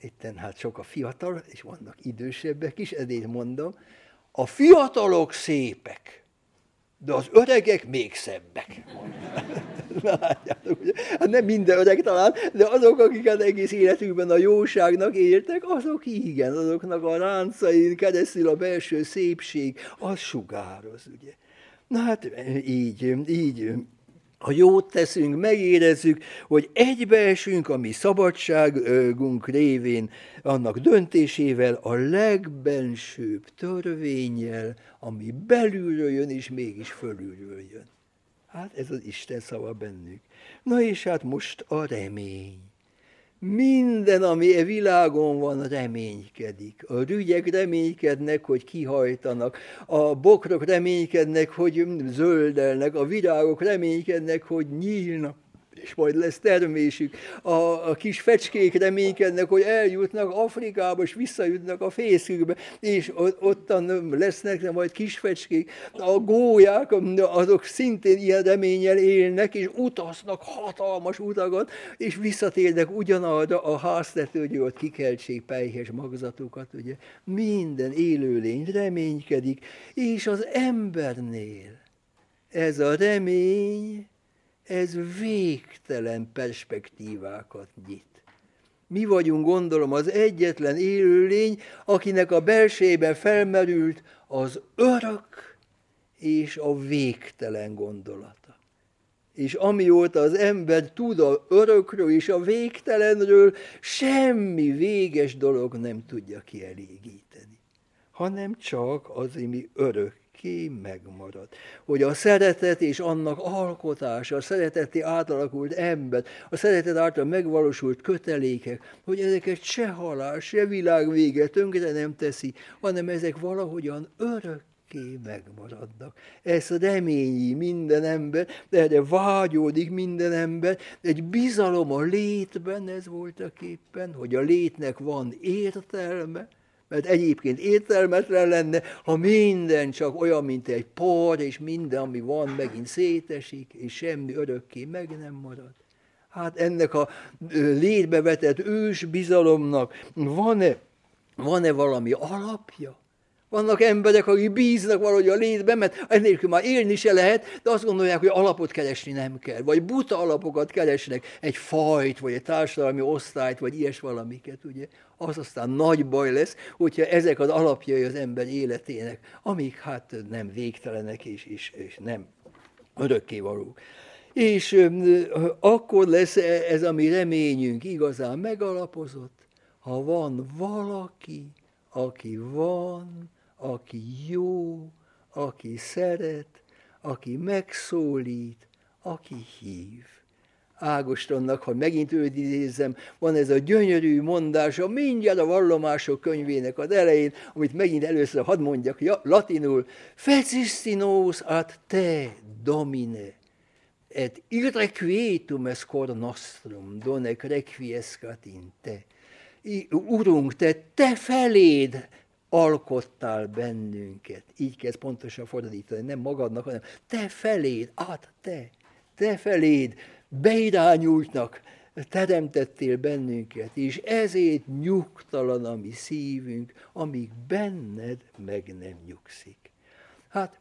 itten hát sok a fiatal, és vannak idősebbek is, ezért mondom, a fiatalok szépek, de az öregek még szebbek. <laughs> Na, látjátok, ugye? Hát nem minden öreg talán, de azok, akik az egész életükben a jóságnak éltek, azok igen, azoknak a ráncain keresztül a belső szépség, az sugároz, ugye. Na hát így, így ha jót teszünk, megérezzük, hogy egybeesünk a mi szabadságunk révén, annak döntésével, a legbensőbb törvényel, ami belülről jön, és mégis fölülről jön. Hát ez az Isten szava bennük. Na és hát most a remény. Minden, ami e világon van, reménykedik. A rügyek reménykednek, hogy kihajtanak, a bokrok reménykednek, hogy zöldelnek, a virágok reménykednek, hogy nyílnak és majd lesz termésük. A, a kis fecskék reménykednek, hogy eljutnak Afrikába, és visszajutnak a fészükbe, és ott, ottan lesznek majd kis fecskék. A gólyák, azok szintén ilyen reménnyel élnek, és utaznak hatalmas utakat, és visszatérnek ugyanarra a háztető, hogy ott kikeltsék pejhes magzatukat, ugye. Minden élőlény reménykedik, és az embernél ez a remény, ez végtelen perspektívákat nyit. Mi vagyunk, gondolom, az egyetlen élőlény, akinek a belsejében felmerült az örök és a végtelen gondolata. És amióta az ember tud a örökről és a végtelenről, semmi véges dolog nem tudja kielégíteni, hanem csak az, ami örök örökké megmarad. Hogy a szeretet és annak alkotása, a szereteti átalakult ember, a szeretet által megvalósult kötelékek, hogy ezeket se halál, se világvége tönkre nem teszi, hanem ezek valahogyan örök megmaradnak. Ez reményi minden ember, de erre vágyódik minden ember, egy bizalom a létben, ez voltak éppen, hogy a létnek van értelme, mert egyébként értelmetlen lenne, ha minden csak olyan, mint egy por, és minden, ami van, megint szétesik, és semmi örökké meg nem marad. Hát ennek a létbe vetett ős bizalomnak van-e, van-e valami alapja? Vannak emberek, akik bíznak valahogy a létben, mert ennélkül már élni se lehet, de azt gondolják, hogy alapot keresni nem kell. Vagy buta alapokat keresnek, egy fajt, vagy egy társadalmi osztályt, vagy ilyes valamiket, ugye. Az aztán nagy baj lesz, hogyha ezek az alapjai az ember életének, amik hát nem végtelenek és, és, és nem örökkévalók. És akkor lesz ez a mi reményünk igazán megalapozott, ha van valaki, aki van, aki jó, aki szeret, aki megszólít, aki hív. Ágostonnak, ha megint őt idézem, van ez a gyönyörű mondása mindjárt a vallomások könyvének az elején, amit megint először hadd mondjak ja, latinul, Fecistinos ad te domine, et irrequietum es cor nostrum, donec requiescat in te. Urunk, te, te feléd alkottál bennünket. Így kezd pontosan fordítani, nem magadnak, hanem te feléd, át te, te feléd beirányultnak teremtettél bennünket, és ezért nyugtalan a mi szívünk, amíg benned meg nem nyugszik. Hát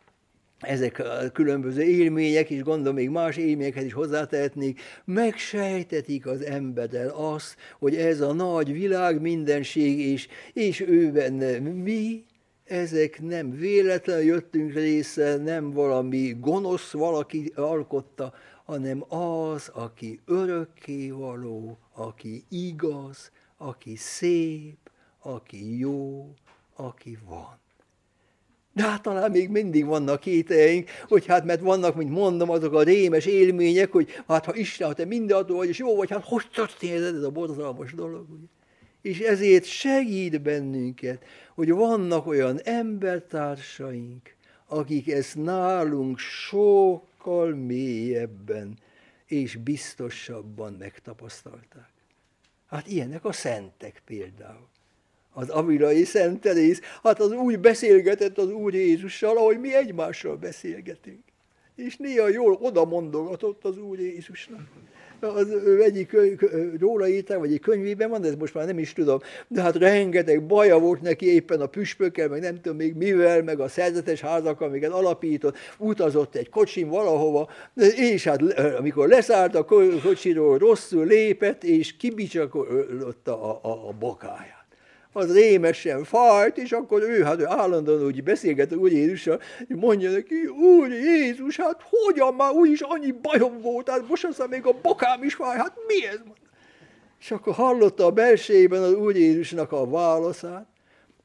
ezek a különböző élmények, és gondolom még más élményeket is hozzátehetnék, megsejtetik az emberrel azt, hogy ez a nagy világ mindenség, és, és ő benne mi, ezek nem véletlen jöttünk része, nem valami gonosz valaki alkotta, hanem az, aki örökké való, aki igaz, aki szép, aki jó, aki van. De hát talán még mindig vannak kételjeink, hogy hát mert vannak, mint mondom, azok a rémes élmények, hogy hát ha Isten, ha te mindenható vagy, és jó vagy, hát hogy történhet ez a borzalmas dolog, ugye? És ezért segít bennünket, hogy vannak olyan embertársaink, akik ezt nálunk sokkal mélyebben és biztosabban megtapasztalták. Hát ilyenek a szentek például az avilai Szent Terész, hát az úgy beszélgetett az Úr Jézussal, ahogy mi egymással beszélgetünk. És néha jól oda mondogatott az Úr Jézusnak az ő egyik róla írták, vagy egy könyvében van, de ez most már nem is tudom, de hát rengeteg baja volt neki éppen a püspökkel, meg nem tudom még mivel, meg a szerzetes házakkal, amiket alapított, utazott egy kocsin valahova, és hát amikor leszállt a kocsiról, rosszul lépett, és kibicsakolott a, a, a bokáját az rémesen fájt, és akkor ő, hát ő állandóan úgy beszélget Úr Jézussal, és mondja neki, Úr Jézus, hát hogyan már úgyis annyi bajom volt, hát most aztán még a bokám is fáj, hát mi ez? És akkor hallotta a belsejében az Úr Jézusnak a válaszát,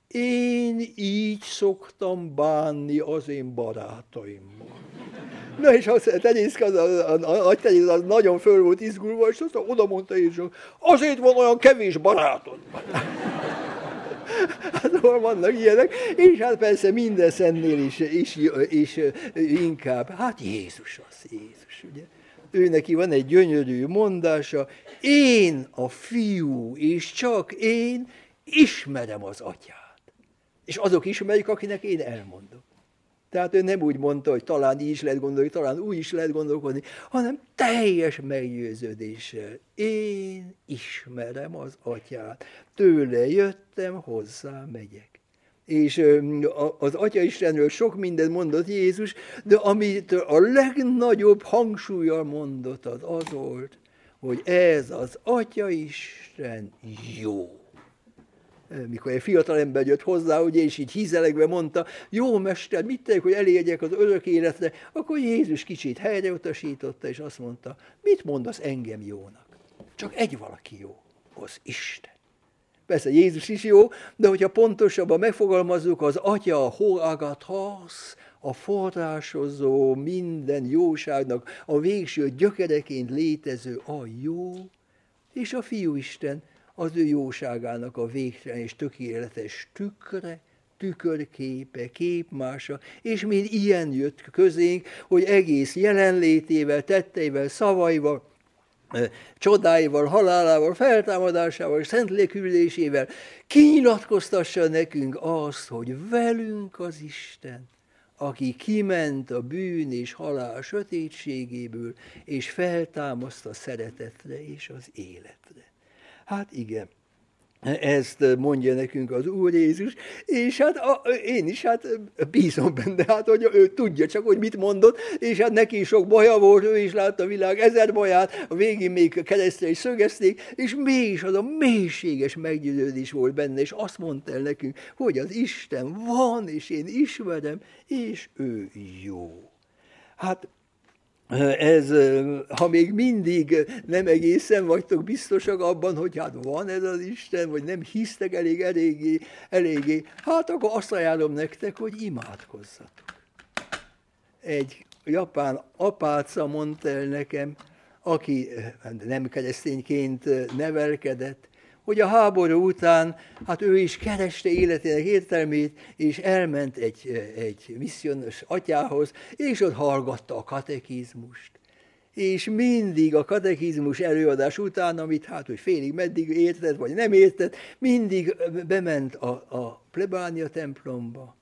én így szoktam bánni az én barátaimmal. Na és azt tenyészke, az, a, a, a, tenyész, az nagyon föl volt izgulva, és aztán oda mondta Jézus, azért van olyan kevés barátod. Hát vannak ilyenek, és hát persze minden szennél is, is, is inkább, hát Jézus az, Jézus, ugye. Ő neki van egy gyönyörű mondása, én a fiú, és csak én ismerem az atyát. És azok ismerik, akinek én elmondom. Tehát ő nem úgy mondta, hogy talán így is lehet gondolni, talán úgy is lehet gondolkodni, hanem teljes meggyőződéssel. Én ismerem az atyát, tőle jöttem, hozzá megyek. És az Atya Istenről sok mindent mondott Jézus, de amit a legnagyobb hangsúlyal mondott, az az volt, hogy ez az Atya Isten jó mikor egy fiatal ember jött hozzá, ugye, és így hízelegve mondta, jó mester, mit tegyek, hogy elérjek az örök életre, akkor Jézus kicsit helyreutasította, és azt mondta, mit mondasz engem jónak? Csak egy valaki jó, az Isten. Persze Jézus is jó, de hogyha pontosabban megfogalmazzuk, az Atya a Hoagathas, a forrásozó minden jóságnak a végső gyökereként létező a jó, és a Fiú Isten, az ő jóságának a végtelen és tökéletes tükre, tükörképe, képmása, és mind ilyen jött közénk, hogy egész jelenlétével, tetteivel, szavaival, csodáival, halálával, feltámadásával, szent lélkülésével kinyilatkoztassa nekünk azt, hogy velünk az Isten, aki kiment a bűn és halál sötétségéből, és feltámaszt a szeretetre és az életre. Hát igen, ezt mondja nekünk az Úr Jézus, és hát a, én is hát bízom benne, hát hogy ő tudja csak, hogy mit mondott, és hát neki sok baja volt, ő is látta a világ ezer baját, a végén még keresztre is szögezték, és mégis az a mélységes meggyőződés volt benne, és azt mondta el nekünk, hogy az Isten van, és én ismerem, és ő jó. Hát ez, ha még mindig nem egészen vagytok biztosak abban, hogy hát van ez az Isten, vagy nem hisztek elég eléggé, eléggé, hát akkor azt ajánlom nektek, hogy imádkozzatok. Egy japán apáca mondta el nekem, aki nem keresztényként nevelkedett, hogy a háború után, hát ő is kereste életének értelmét, és elment egy, egy misszionos atyához, és ott hallgatta a katekizmust. És mindig a katekizmus előadás után, amit hát, hogy félig meddig értett, vagy nem értett, mindig bement a, a plebánia templomba,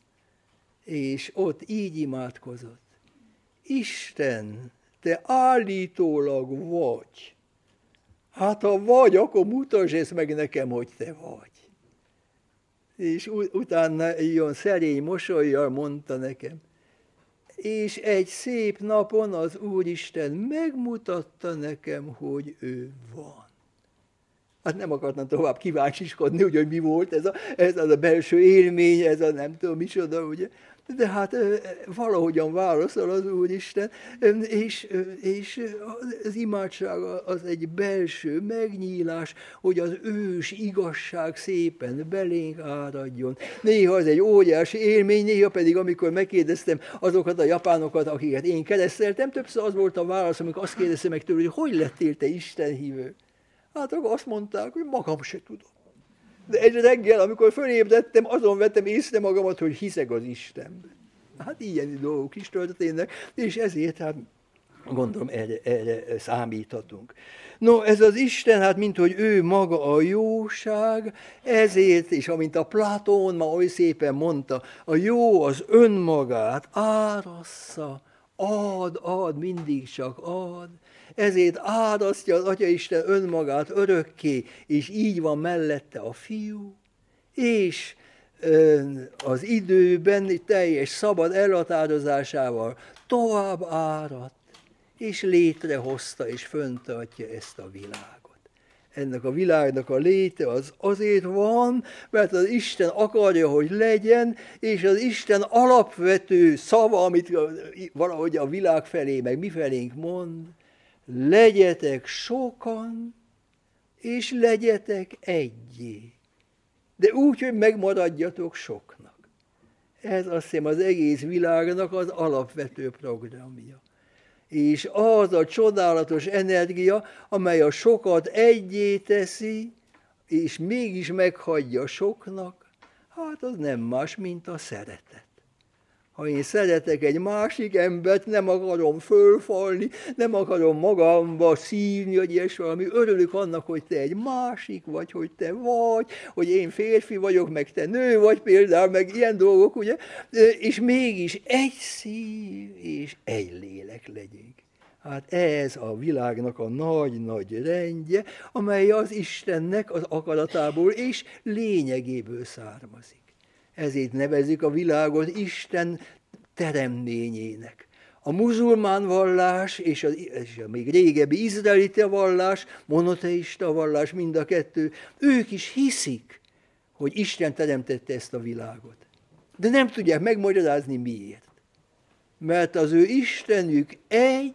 és ott így imádkozott. Isten, te állítólag vagy Hát ha vagy, akkor mutasd ezt meg nekem, hogy te vagy. És utána ilyen szerény mosolyjal mondta nekem, és egy szép napon az Úristen megmutatta nekem, hogy ő van. Hát nem akartam tovább kíváncsiskodni, hogy mi volt ez a, ez az a belső élmény, ez a nem tudom micsoda, ugye de hát valahogyan válaszol az Úristen, és, és az imádság az egy belső megnyílás, hogy az ős igazság szépen belénk áradjon. Néha az egy óriási élmény, néha pedig, amikor megkérdeztem azokat a japánokat, akiket én kereszteltem, többször az volt a válasz, amikor azt kérdeztem meg tőle, hogy hogy lettél te Isten hívő. Hát akkor azt mondták, hogy magam se tudom. De egy reggel, amikor fölébredtem, azon vettem észre magamat, hogy hiszek az Istenben. Hát ilyen dolgok is történnek, és ezért hát gondolom erre, erre számíthatunk. No, ez az Isten, hát mint hogy ő maga a jóság, ezért, és amint a Platón ma oly szépen mondta, a jó az önmagát árassza ad, ad, mindig csak ad. Ezért áldasztja az Atya Isten önmagát örökké, és így van mellette a fiú, és az időben teljes szabad elhatározásával tovább áradt, és létrehozta és föntartja ezt a világot. Ennek a világnak a léte az azért van, mert az Isten akarja, hogy legyen, és az Isten alapvető szava, amit valahogy a világ felé, meg mi felénk mond, legyetek sokan, és legyetek egyé. De úgy, hogy megmaradjatok soknak. Ez azt hiszem az egész világnak az alapvető programja. És az a csodálatos energia, amely a sokat egyé teszi, és mégis meghagyja soknak, hát az nem más, mint a szeretet. Ha én szeretek egy másik embert, nem akarom fölfalni, nem akarom magamba szívni, hogy ilyes valami. Örülök annak, hogy te egy másik vagy, hogy te vagy, hogy én férfi vagyok, meg te nő vagy például, meg ilyen dolgok, ugye? És mégis egy szív és egy lélek legyünk. Hát ez a világnak a nagy-nagy rendje, amely az Istennek az akaratából és lényegéből származik. Ezért nevezik a világot Isten teremtményének. A muzulmán vallás és a, és a még régebbi izraelita vallás, monoteista vallás, mind a kettő, ők is hiszik, hogy Isten teremtette ezt a világot. De nem tudják megmagyarázni miért. Mert az ő Istenük egy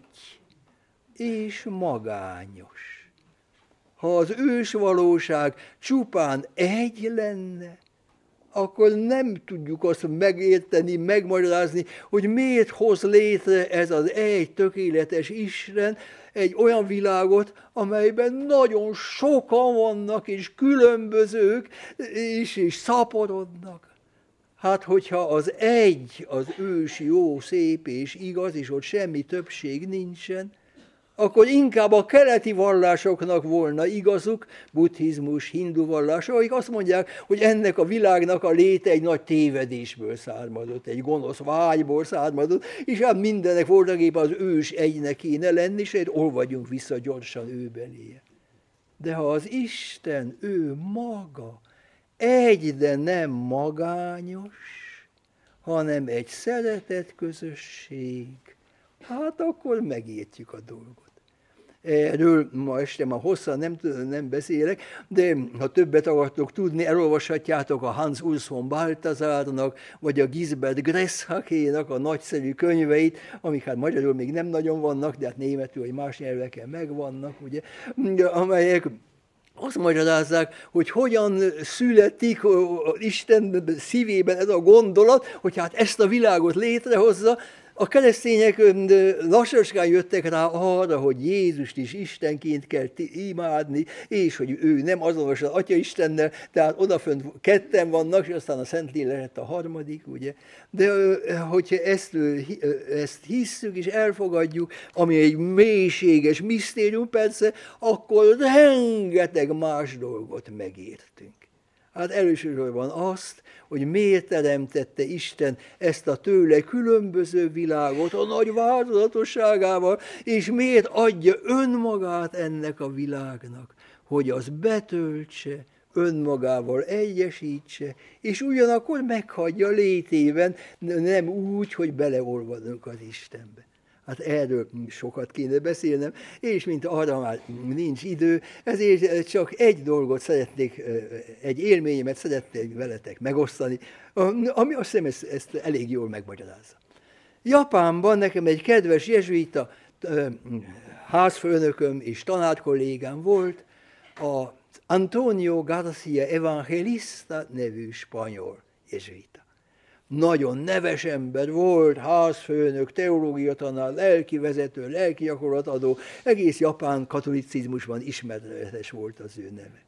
és magányos. Ha az ős valóság csupán egy lenne, akkor nem tudjuk azt megérteni, megmagyarázni, hogy miért hoz létre ez az egy tökéletes Isten egy olyan világot, amelyben nagyon sokan vannak, és különbözők, és, és szaporodnak. Hát, hogyha az egy az ős, jó, szép és igaz, és ott semmi többség nincsen, akkor inkább a keleti vallásoknak volna igazuk, buddhizmus, hindu vallás, akik azt mondják, hogy ennek a világnak a léte egy nagy tévedésből származott, egy gonosz vágyból származott, és hát mindenek voltak éppen az ős egynek kéne lenni, és olvadjunk vissza gyorsan ő beléje. De ha az Isten, ő maga, egy, de nem magányos, hanem egy szeretett közösség, hát akkor megértjük a dolgot. Erről ma este már hosszan nem, nem beszélek, de ha többet akartok tudni, elolvashatjátok a Hans Urs von Balthasarnak, vagy a Gisbert Gresshakénak a nagyszerű könyveit, amik hát magyarul még nem nagyon vannak, de hát németül vagy más nyelveken megvannak, ugye, amelyek azt magyarázzák, hogy hogyan születik Isten szívében ez a gondolat, hogy hát ezt a világot létrehozza, a keresztények lassaskán jöttek rá arra, hogy Jézust is Istenként kell imádni, és hogy ő nem azonos az Atya Istennel, tehát odafönt ketten vannak, és aztán a Szentlélek lett a harmadik, ugye. De hogyha ezt, ezt hisszük és elfogadjuk, ami egy mélységes misztérium persze, akkor rengeteg más dolgot megértünk. Hát elősorban azt, hogy miért teremtette Isten ezt a tőle különböző világot a nagy változatosságával, és miért adja önmagát ennek a világnak, hogy az betöltse, önmagával egyesítse, és ugyanakkor meghagyja létében, nem úgy, hogy beleolvadunk az Istenbe. Hát erről sokat kéne beszélnem, és mint arra már nincs idő, ezért csak egy dolgot szeretnék, egy élményemet szeretnék veletek megosztani, ami azt hiszem ezt, ezt elég jól megmagyarázza. Japánban nekem egy kedves jezsuita házfőnököm és tanárkollégám volt, a Antonio Garcia Evangelista nevű spanyol jezsuita nagyon neves ember volt, házfőnök, teológia tanár, lelki vezető, lelki gyakorlatadó, egész japán katolicizmusban ismeretes volt az ő neve.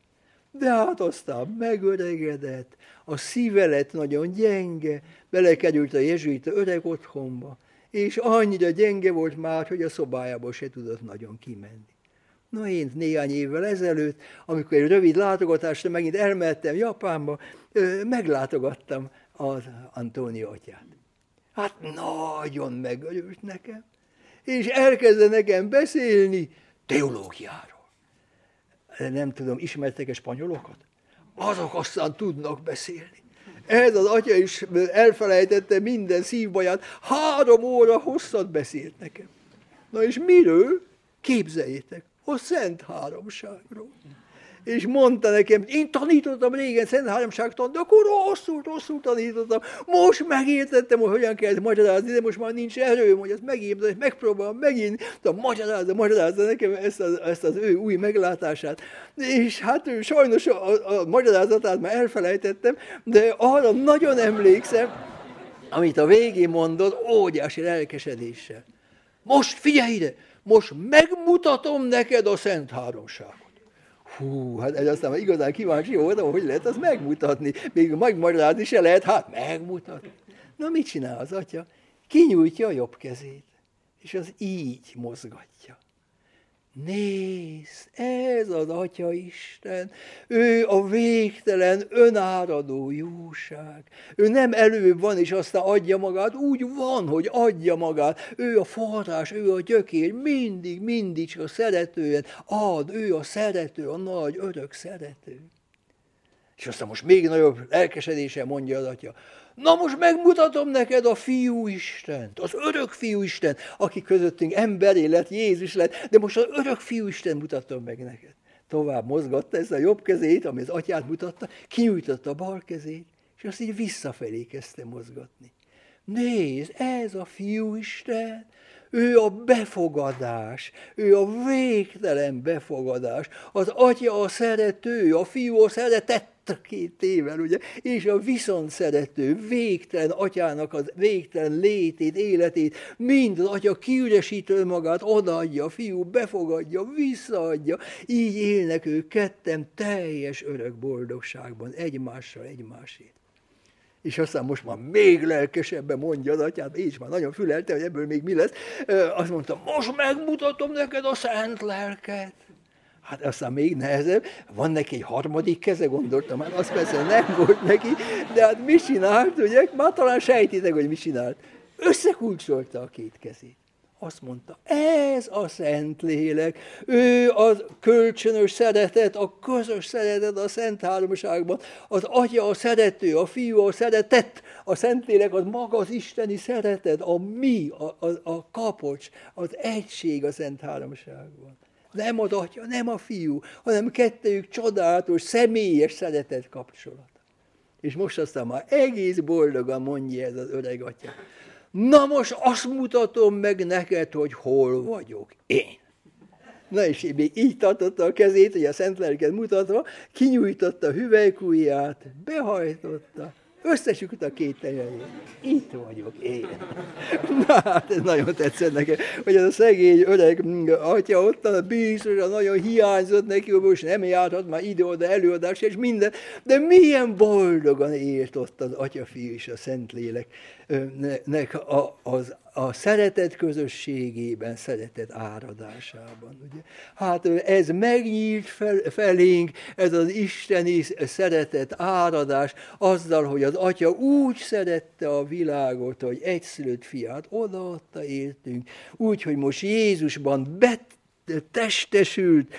De hát aztán megöregedett, a szíve lett nagyon gyenge, belekerült a jezsuita öreg otthonba, és annyira gyenge volt már, hogy a szobájából se tudott nagyon kimenni. Na én néhány évvel ezelőtt, amikor egy rövid látogatásra megint elmehettem Japánba, meglátogattam az Antónió atyát. Hát nagyon megörült nekem. És elkezdte nekem beszélni teológiáról. Nem tudom, ismertek-e spanyolokat? Azok aztán tudnak beszélni. Ez az atya is elfelejtette minden szívbaját. Három óra hosszat beszélt nekem. Na és miről? Képzeljétek, a Szent Háromságról és mondta nekem, én tanítottam régen Szent Háromságtan, de akkor rosszul, rosszul tanítottam. Most megértettem, hogy hogyan kell magyarázni, de most már nincs erőm, hogy ezt megértem, megpróbálom megint, de magyarázza, magyarázza nekem ezt az, ezt az ő új meglátását. És hát sajnos a, a, a magyarázatát már elfelejtettem, de arra nagyon emlékszem, amit a végén mondott, óriási lelkesedéssel. Most figyelj ide, most megmutatom neked a Szent Háromságot. Hú, hát ez aztán igazán kíváncsi voltam, hogy lehet azt megmutatni. Még megmagyarázni se lehet, hát megmutatni. Na mit csinál az atya? Kinyújtja a jobb kezét, és az így mozgatja. Nézd, ez az Atya Isten, ő a végtelen, önáradó jóság. Ő nem előbb van, és aztán adja magát, úgy van, hogy adja magát. Ő a forrás, ő a gyökér, mindig, mindig csak a szeretően ad, ő a szerető, a nagy, örök szerető. És aztán most még nagyobb lelkesedése mondja az atya, Na most megmutatom neked a fiú Istent, az örök fiú Isten, aki közöttünk emberé lett, Jézus lett, de most az örök fiú Isten mutatom meg neked. Tovább mozgatta ezt a jobb kezét, ami az atyát mutatta, kinyújtotta a bal kezét, és azt így visszafelé kezdte mozgatni. Nézd, ez a fiú Isten, ő a befogadás, ő a végtelen befogadás. Az atya a szerető, a fiú a szeretett, két tével, ugye, és a viszont szerető, végtelen atyának az végtelen létét, életét, mind az atya kiüresítő magát, odaadja, a fiú befogadja, visszaadja, így élnek ők ketten teljes örök boldogságban, egymással, egymásét. És aztán most már még lelkesebben mondja az atyát, így már nagyon fülelte, hogy ebből még mi lesz. Azt mondta, most megmutatom neked a szent lelket. Hát aztán még nehezebb, van neki egy harmadik keze, gondoltam, hát az persze nem volt neki, de hát mit csinált, ugye? Már talán sejtitek, hogy mit csinált. Összekulcsolta a két kezét. Azt mondta, ez a Szent Lélek, ő a kölcsönös szeretet, a közös szeretet a Szent Háromságban, az Atya a szerető, a Fiú a szeretet, a Szentlélek az maga az isteni szeretet, a mi, a, a, a kapocs, az egység a Szent Háromságban. Nem az atya, nem a fiú, hanem kettőjük csodálatos, személyes szeretet kapcsolat. És most aztán már egész boldogan mondja ez az öreg atya. Na most azt mutatom meg neked, hogy hol vagyok én. Na és még így tartotta a kezét, hogy a Szent mutatva, kinyújtotta a hüvelykújját, behajtotta, Összesükött a két tenyerét. Itt vagyok én. <laughs> Na, hát ez nagyon tetszett nekem, hogy ez a szegény öreg mm, atya ott a biztosan nagyon hiányzott neki, hogy most nem járhat már ide-oda előadás és minden, de milyen boldogan élt ott az atyafi és a Szentlélek nek a, az, a szeretet közösségében, szeretet áradásában. Ugye? Hát ez megnyílt fel, felénk, ez az isteni szeretet áradás, azzal, hogy az Atya úgy szerette a világot, hogy egyszülött fiát odaadta értünk, úgy, hogy most Jézusban bet testesült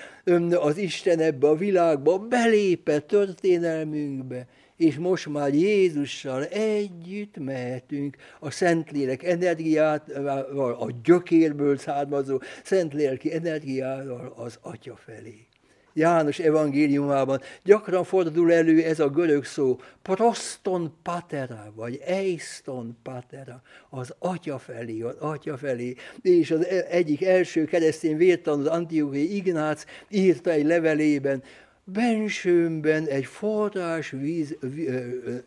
az Isten ebbe a világba, belépett történelmünkbe, és most már Jézussal együtt mehetünk a Szentlélek energiával, a gyökérből származó Szentléleki energiával az Atya felé. János evangéliumában gyakran fordul elő ez a görög szó, proston patera, vagy eiston patera, az atya felé, az atya felé. És az e- egyik első keresztény vértan, az Antiochai Ignác írta egy levelében, bensőmben egy forrás víz,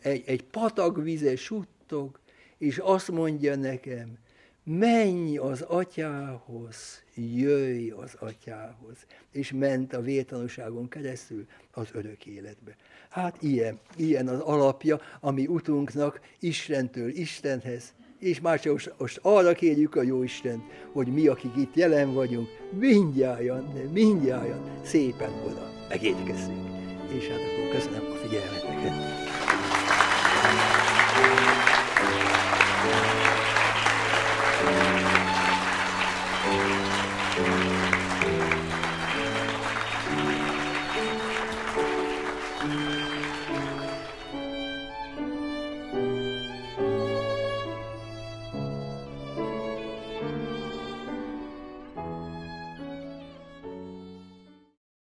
egy, egy patak vize suttog, és azt mondja nekem, menj az atyához, jöjj az atyához. És ment a vértanúságon keresztül az örök életbe. Hát ilyen, ilyen az alapja, ami utunknak Istentől Istenhez, és már csak most, most arra kérjük a jó Isten, hogy mi, akik itt jelen vagyunk, mindjárt, mindjárt szépen oda megérkezzünk. És hát akkor köszönöm a figyelmeteket.